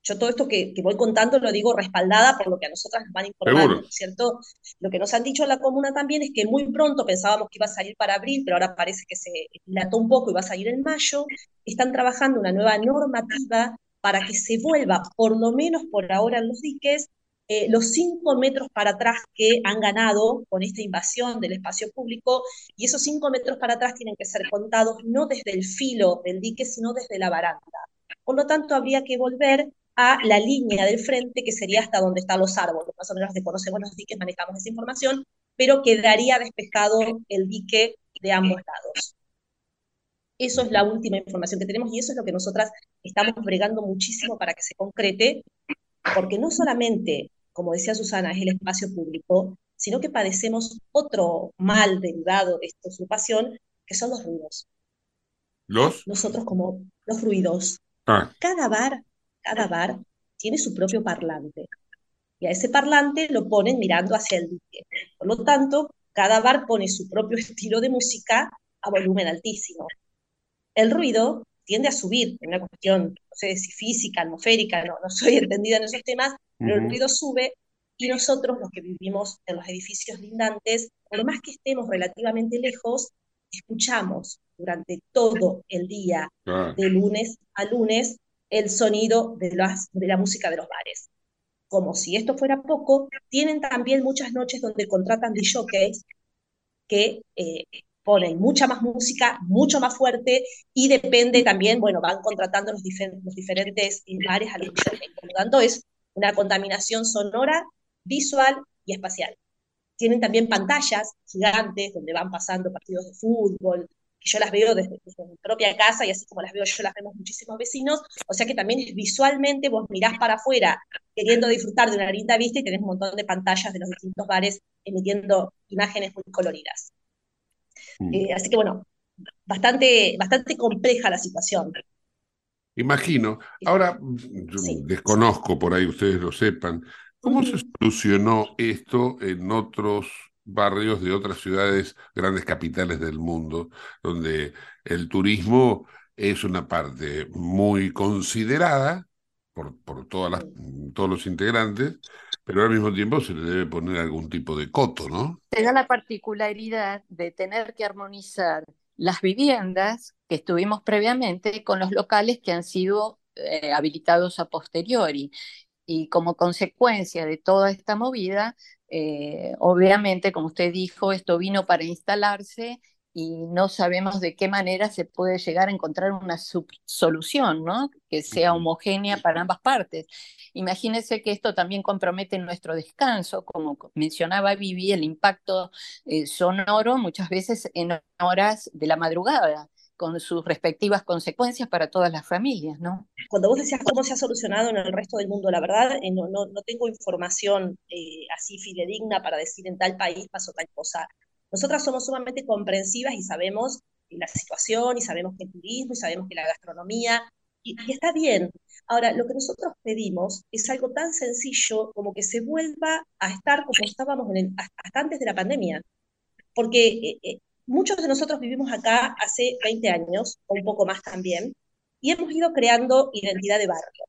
yo todo esto que, voy contando lo digo respaldada por lo que a nosotras nos van informando, ¿cierto? Lo que nos han dicho en la comuna también es que muy pronto pensábamos que iba a salir para abril, pero ahora parece que se dilató un poco y va a salir en mayo. Están trabajando una nueva normativa para que se vuelva, por lo menos por ahora en los diques, eh, los cinco metros para atrás que han ganado con esta invasión del espacio público, y esos cinco metros para atrás tienen que ser contados no desde el filo del dique, sino desde la baranda. Por lo tanto, habría que volver a la línea del frente, que sería hasta donde están los árboles. Más o menos conocemos los diques, manejamos esa información, pero quedaría despejado el dique de ambos lados. Eso es la última información que tenemos y eso es lo que nosotras estamos bregando muchísimo para que se concrete, porque no solamente, como decía Susana, es el espacio público, sino que padecemos otro mal derivado de esta usurpación, que son los ruidos. ¿Los? Nosotros como los ruidos. Ah. Cada bar, cada bar tiene su propio parlante. Y a ese parlante lo ponen mirando hacia el dique. Por lo tanto, cada bar pone su propio estilo de música a volumen altísimo el ruido tiende a subir, en una cuestión, no sé si física, atmosférica, no, no soy entendida en esos temas, pero el ruido sube Y nosotros, los que vivimos en los edificios lindantes, por más que estemos relativamente lejos, escuchamos durante todo el día, de lunes a lunes, el sonido de, las, de la música de los bares. Como si esto fuera poco, tienen también muchas noches donde contratan DJs que eh, ponen mucha más música, mucho más fuerte, y depende también, bueno, van contratando los, los diferentes bares a los Por lo tanto, es una contaminación sonora, visual y espacial. Tienen también pantallas gigantes donde van pasando partidos de fútbol, que yo las veo desde, mi propia casa y así como las veo yo las vemos muchísimos vecinos, o sea que también visualmente vos mirás para afuera queriendo disfrutar de una linda vista y tenés un montón de pantallas de los distintos bares emitiendo imágenes muy coloridas. Mm. Eh, así que bueno, bastante, bastante compleja la situación. Imagino. Ahora, desconozco, por ahí ustedes lo sepan, ¿cómo se solucionó esto en otros barrios de otras ciudades, grandes capitales del mundo, donde el turismo es una parte muy considerada por, por todas las, todos los integrantes, pero al mismo tiempo se le debe poner algún tipo de coto, ¿no? Te da la particularidad de tener que armonizar las viviendas que estuvimos previamente con los locales que han sido eh, habilitados a posteriori. Y como consecuencia de toda esta movida, eh, obviamente, como usted dijo, esto vino para instalarse y no sabemos de qué manera se puede llegar a encontrar una solución, ¿no? Que sea homogénea para ambas partes. Imagínese que esto también compromete nuestro descanso, como mencionaba Vivi, el impacto eh, sonoro muchas veces en horas de la madrugada con sus respectivas consecuencias para todas las familias, ¿no? Cuando vos decías cómo se ha solucionado en el resto del mundo, la verdad eh, no, no, no, tengo información eh, así fidedigna para decir en tal país pasó tal cosa. Nosotras somos sumamente comprensivas y sabemos la situación y sabemos que el turismo y sabemos que la gastronomía, y, está bien. Ahora, lo que nosotros pedimos es algo tan sencillo como que se vuelva a estar como estábamos en hasta antes de la pandemia. Porque eh, Muchos de nosotros vivimos acá hace 20 años, o un poco más también, y hemos ido creando identidad de barrio.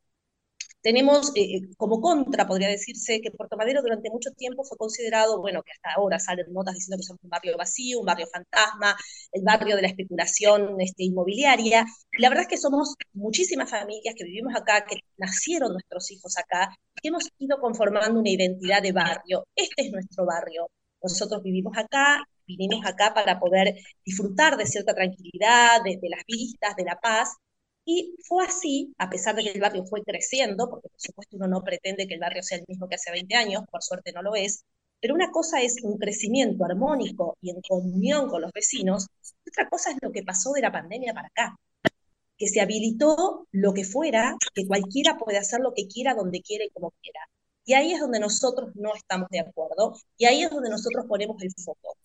Tenemos eh, eh, como contra, podría decirse, que Puerto Madero durante mucho tiempo fue considerado, bueno, que hasta ahora salen notas diciendo que somos un barrio vacío, un barrio fantasma, el barrio de la especulación este, inmobiliaria. La verdad es que somos muchísimas familias que vivimos acá, que nacieron nuestros hijos acá, que hemos ido conformando una identidad de barrio. Este es nuestro barrio. Nosotros vivimos acá, vinimos acá para poder disfrutar de cierta tranquilidad, de, las vistas, de la paz. Y fue así, a pesar de que el barrio fue creciendo, porque por supuesto uno no pretende que el barrio sea el mismo que hace 20 años, por suerte no lo es, pero una cosa es un crecimiento armónico y en comunión con los vecinos, otra cosa es lo que pasó de la pandemia para acá, que se habilitó lo que fuera, que cualquiera puede hacer lo que quiera, donde quiera y como quiera. Y ahí es donde nosotros no estamos de acuerdo y ahí es donde nosotros ponemos el foco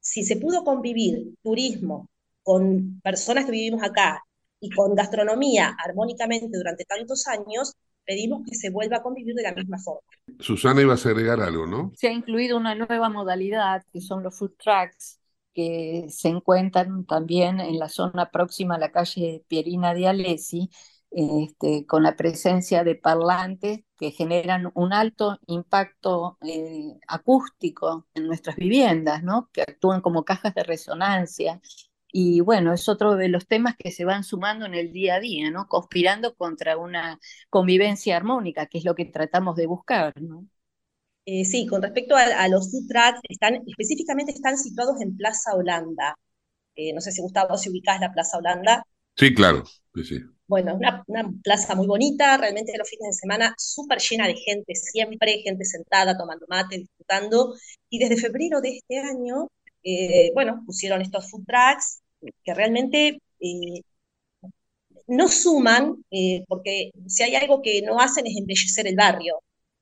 si se pudo convivir turismo con personas que vivimos acá y con gastronomía armónicamente durante tantos años, pedimos que se vuelva a convivir de la misma forma. Susana iba a agregar algo, ¿no? Se ha incluido una nueva modalidad que son los food trucks que se encuentran también en la zona próxima a la calle Pierina de Alessi, este, con la presencia de parlantes que generan un alto impacto eh, acústico en nuestras viviendas, ¿no? que actúan como cajas de resonancia. Y bueno, es otro de los temas que se van sumando en el día a día, ¿no? conspirando contra una convivencia armónica, que es lo que tratamos de buscar. ¿no? Eh, sí, con respecto a, los trucks, están, específicamente están situados en Plaza Holanda. Eh, no sé si Gustavo, si ubicás la Plaza Holanda. Sí, claro, sí, sí. Bueno, una, una plaza muy bonita, realmente los fines de semana súper llena de gente siempre, gente sentada, tomando mate, disfrutando. Y desde febrero de este año, eh, bueno, pusieron estos food trucks que realmente eh, no suman, eh, porque si hay algo que no hacen es embellecer el barrio.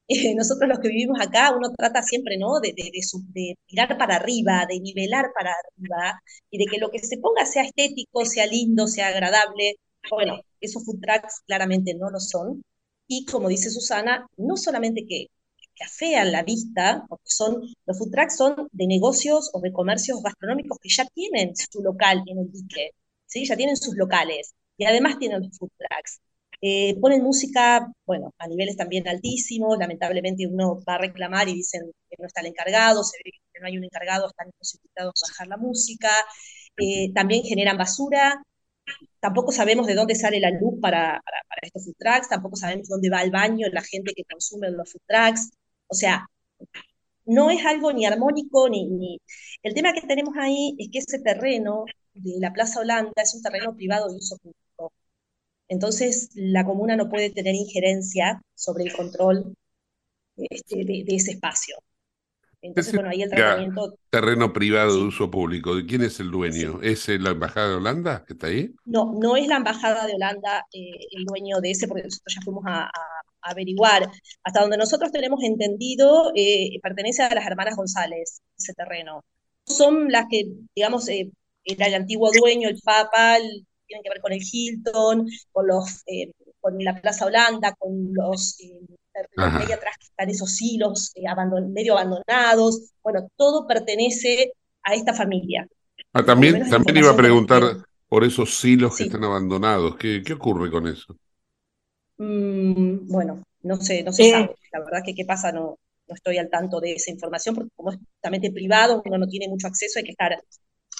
nosotros los que vivimos acá, uno trata siempre, ¿no? De, de, de, tirar para arriba, de nivelar para arriba, y de que lo que se ponga sea estético, sea lindo, sea agradable. Bueno, esos food trucks claramente no lo son. Y como dice Susana, no solamente que, que afean la vista, porque son, los food trucks son de negocios o de comercios gastronómicos que ya tienen su local en el dique, ¿sí? ya tienen sus locales, y además tienen los food trucks. Eh, ponen música, bueno, a niveles también altísimos, lamentablemente uno va a reclamar y dicen que no está el encargado, se ve que no hay un encargado, están imposibilitados de bajar la música, eh, también generan basura, tampoco sabemos de dónde sale la luz para, para, estos food trucks, tampoco sabemos dónde va el baño la gente que consume los food trucks, o sea, no es algo ni armónico ni, ni... El tema que tenemos ahí es que ese terreno de la Plaza Holanda es un terreno privado de uso público. Entonces, la comuna no puede tener injerencia sobre el control este, de, ese espacio. Entonces, bueno, ahí el tratamiento... Terreno privado de uso público. ¿De quién es el dueño? ¿Es la Embajada de Holanda que está ahí? No, no es la Embajada de Holanda eh, el dueño de ese, porque nosotros ya fuimos a, averiguar. Hasta donde nosotros tenemos entendido, eh, pertenece a las hermanas González, ese terreno. Son las que, digamos, eh, era el antiguo dueño, el Papa, tienen que ver con el Hilton, con los eh, con la Plaza Holanda, con los eh, ahí atrás están esos hilos eh, medio abandonados. Bueno, todo pertenece a esta familia. Ah, también, también iba a preguntar por esos silos que están abandonados. ¿Qué, ¿Qué, ocurre con eso? Mm, bueno, no sé, no sé. La verdad que qué pasa no, no estoy al tanto de esa información, porque como es totalmente privado, uno no tiene mucho acceso, hay que estar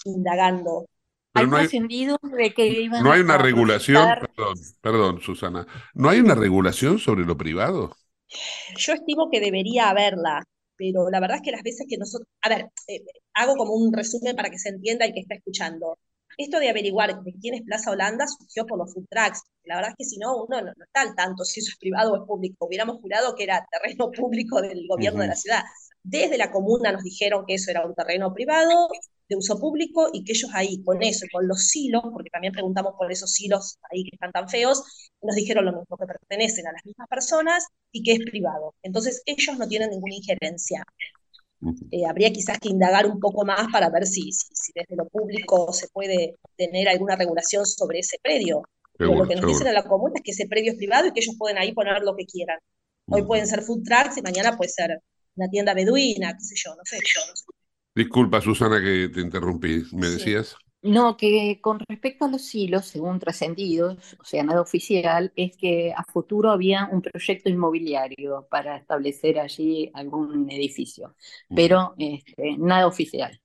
indagando. hay no de que No hay una regulación, perdón, perdón, Susana, ¿no hay una regulación sobre lo privado? Yo estimo que debería haberla, pero la verdad es que las veces que nosotros, a ver, eh, hago como un resumen para que se entienda y que está escuchando. Esto de averiguar de quién es Plaza Holanda surgió por los food trucks. La verdad es que si no, uno no, está al tanto si eso es privado o es público. Hubiéramos jurado que era terreno público del gobierno de la ciudad. Desde la comuna nos dijeron que eso era un terreno privado, de uso público, y que ellos ahí, con eso y con los silos, porque también preguntamos por esos silos ahí que están tan feos, nos dijeron lo mismo, que pertenecen a las mismas personas y que es privado. Entonces ellos no tienen ninguna injerencia. Eh, habría quizás que indagar un poco más para ver si, si, desde lo público se puede tener alguna regulación sobre ese predio. Pero lo que nos dicen en la comuna es que ese predio es privado y que ellos pueden ahí poner lo que quieran. Hoy pueden ser food trucks y mañana puede ser una tienda beduina, qué sé yo, no sé, yo no sé. Disculpa, Susana, que te interrumpí. ¿Me decías? No, que con respecto a los hilos, según trascendidos, o sea, nada oficial, es que a futuro había un proyecto inmobiliario para establecer allí algún edificio, pero este, nada oficial.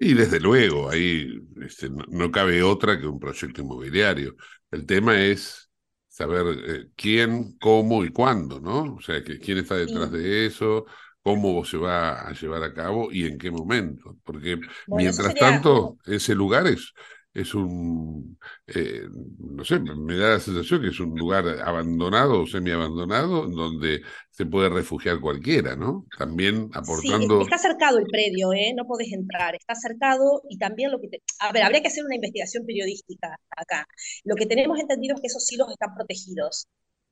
Y desde luego, ahí este, no, cabe otra que un proyecto inmobiliario. El tema es saber eh, quién, cómo y cuándo, ¿no? O sea, que, quién está detrás de eso, cómo se va a llevar a cabo y en qué momento. Porque mientras tanto, ese lugar es, es un, eh, no sé, me da la sensación que es un lugar abandonado o semiabandonado donde se puede refugiar cualquiera, ¿no? También aportando... Sí, está cercado el predio, ¿eh? No podés entrar, está cercado y también lo que... A ver, habría que hacer una investigación periodística acá. Lo que tenemos entendido es que esos silos están protegidos.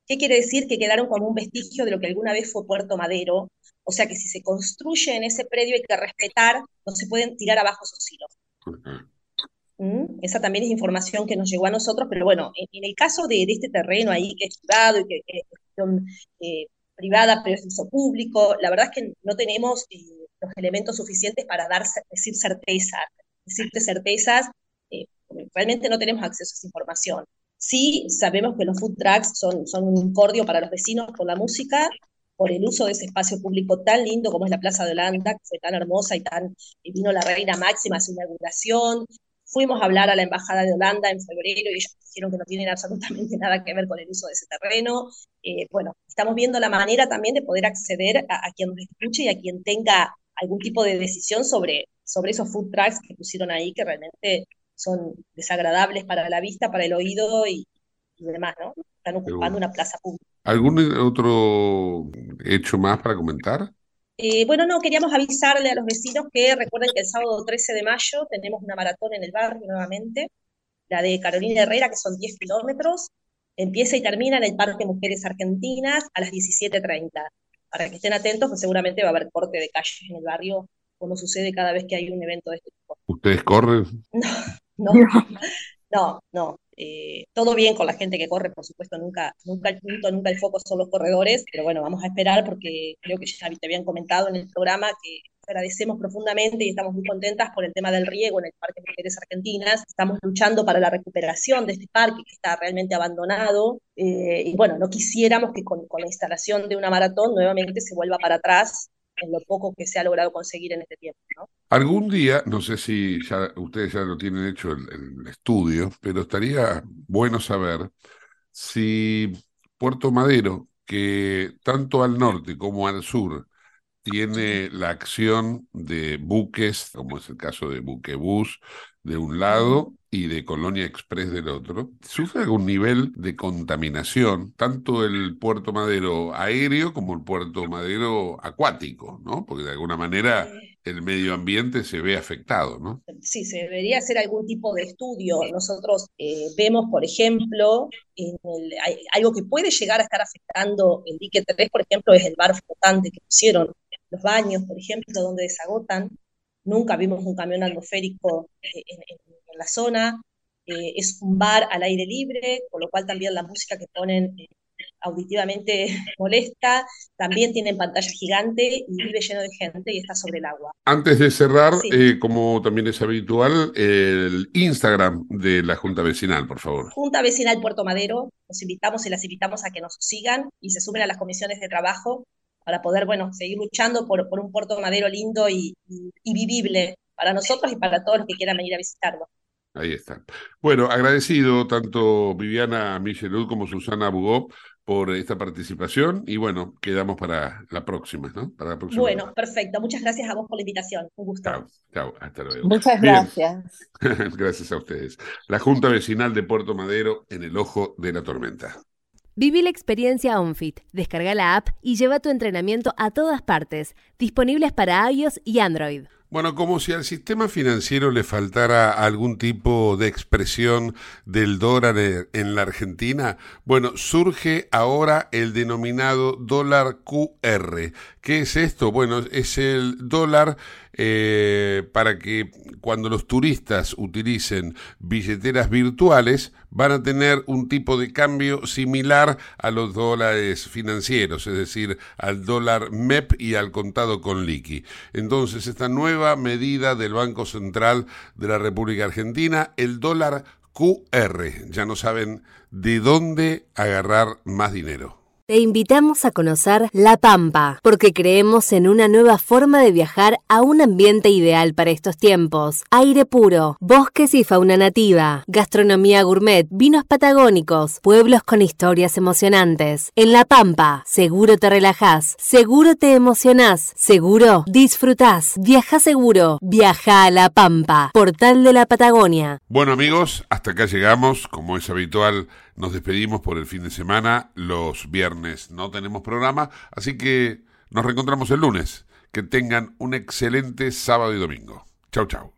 ¿Qué quiere decir? Que quedaron como un vestigio de lo que alguna vez fue Puerto Madero. O sea que si se construye en ese predio hay que respetar, no se pueden tirar abajo esos silos. ¿Mm? Esa también es información que nos llegó a nosotros, pero bueno, en, el caso de, este terreno ahí que es privado y que, es cuestión eh, privada, pero es uso público, la verdad es que no tenemos eh, los elementos suficientes para dar, decir certeza, decirte certezas, eh, realmente no tenemos acceso a esa información. Sí sabemos que los food trucks son, son un incordio para los vecinos por la música, por el uso de ese espacio público tan lindo como es la Plaza de Holanda, que fue tan hermosa y tan, vino la reina máxima a su inauguración, Fuimos a hablar a la Embajada de Holanda en febrero y ellos dijeron que no tienen absolutamente nada que ver con el uso de ese terreno. Eh, bueno, estamos viendo la manera también de poder acceder a, quien nos escuche y a quien tenga algún tipo de decisión sobre, sobre esos food trucks que pusieron ahí, que realmente son desagradables para la vista, para el oído y, demás, ¿no? Están ocupando una plaza pública. ¿Algún otro hecho más para comentar? Eh, bueno, no, queríamos avisarle a los vecinos que recuerden que el sábado 13 de mayo tenemos una maratón en el barrio nuevamente, la de Carolina Herrera, que son 10 kilómetros, empieza y termina en el Parque Mujeres Argentinas a las 17.30. Para que estén atentos, pues seguramente va a haber corte de calles en el barrio, como sucede cada vez que hay un evento de este tipo. ¿Ustedes corren? No, no, no, no. Eh, todo bien con la gente que corre, por supuesto, nunca, nunca el punto, nunca el foco son los corredores, pero bueno, vamos a esperar porque creo que ya te habían comentado en el programa que agradecemos profundamente y estamos muy contentas por el tema del riego en el Parque Mujeres Argentinas. Estamos luchando para la recuperación de este parque que está realmente abandonado. Eh, y bueno, no quisiéramos que con, la instalación de una maratón nuevamente se vuelva para atrás en lo poco que se ha logrado conseguir en este tiempo. Algún día, no sé si ya, ustedes ya lo tienen hecho el, el estudio, pero estaría bueno saber si Puerto Madero, que tanto al norte como al sur tiene la acción de buques, como es el caso de Buquebus de un lado y de Colonia Express del otro, ¿sufre algún nivel de contaminación, tanto el puerto madero aéreo como el puerto madero acuático, ¿no? Porque de alguna manera el medio ambiente se ve afectado, ¿no? Sí, se debería hacer algún tipo de estudio. Nosotros eh, vemos, por ejemplo, en algo que puede llegar a estar afectando el dique 3, por ejemplo, es el bar flotante que pusieron los baños, por ejemplo, donde desagotan. Nunca vimos un camión atmosférico eh, en, la zona. Eh, es un bar al aire libre, con lo cual también la música que ponen eh, auditivamente molesta. También tienen pantalla gigante y vive lleno de gente y está sobre el agua. Antes de cerrar, como también es habitual, el Instagram de la Junta Vecinal, por favor. Junta Vecinal Puerto Madero. Los invitamos y las invitamos a que nos sigan y se sumen a las comisiones de trabajo para poder, bueno, seguir luchando por, por un puerto madero lindo y, vivible para nosotros y para todos los que quieran venir a visitarlo. Ahí está. Bueno, agradecido tanto Viviana Michelud como Susana Bugó por esta participación y bueno, quedamos para la próxima, ¿no? Para la próxima bueno, perfecto. Muchas gracias a vos por la invitación. Un gusto. Chao, chao. Hasta luego. Muchas gracias. gracias a ustedes. La Junta Vecinal de Puerto Madero en el ojo de la tormenta. Viví la experiencia OnFit. Descarga la app y lleva tu entrenamiento a todas partes. Disponibles para iOS y Android. Bueno, como si al sistema financiero le faltara algún tipo de expresión del dólar en la Argentina, bueno, surge ahora el denominado dólar QR. ¿Qué es esto? Bueno, es el dólar eh, para que cuando los turistas utilicen billeteras virtuales van a tener un tipo de cambio similar a los dólares financieros, es decir, al dólar MEP y al contado con liqui. Entonces, esta nueva medida del Banco Central de la República Argentina, el dólar QR, ya no saben de dónde agarrar más dinero. Te invitamos a conocer La Pampa, porque creemos en una nueva forma de viajar a un ambiente ideal para estos tiempos. Aire puro, bosques y fauna nativa, gastronomía gourmet, vinos patagónicos, pueblos con historias emocionantes. En La Pampa, seguro te relajás, seguro te emocionás, seguro disfrutás. Viaja seguro, viaja a La Pampa, portal de la Patagonia. Bueno amigos, hasta acá llegamos, como es habitual nos despedimos por el fin de semana. Los viernes no tenemos programa, así que nos reencontramos el lunes. Que tengan un excelente sábado y domingo. Chau, chau.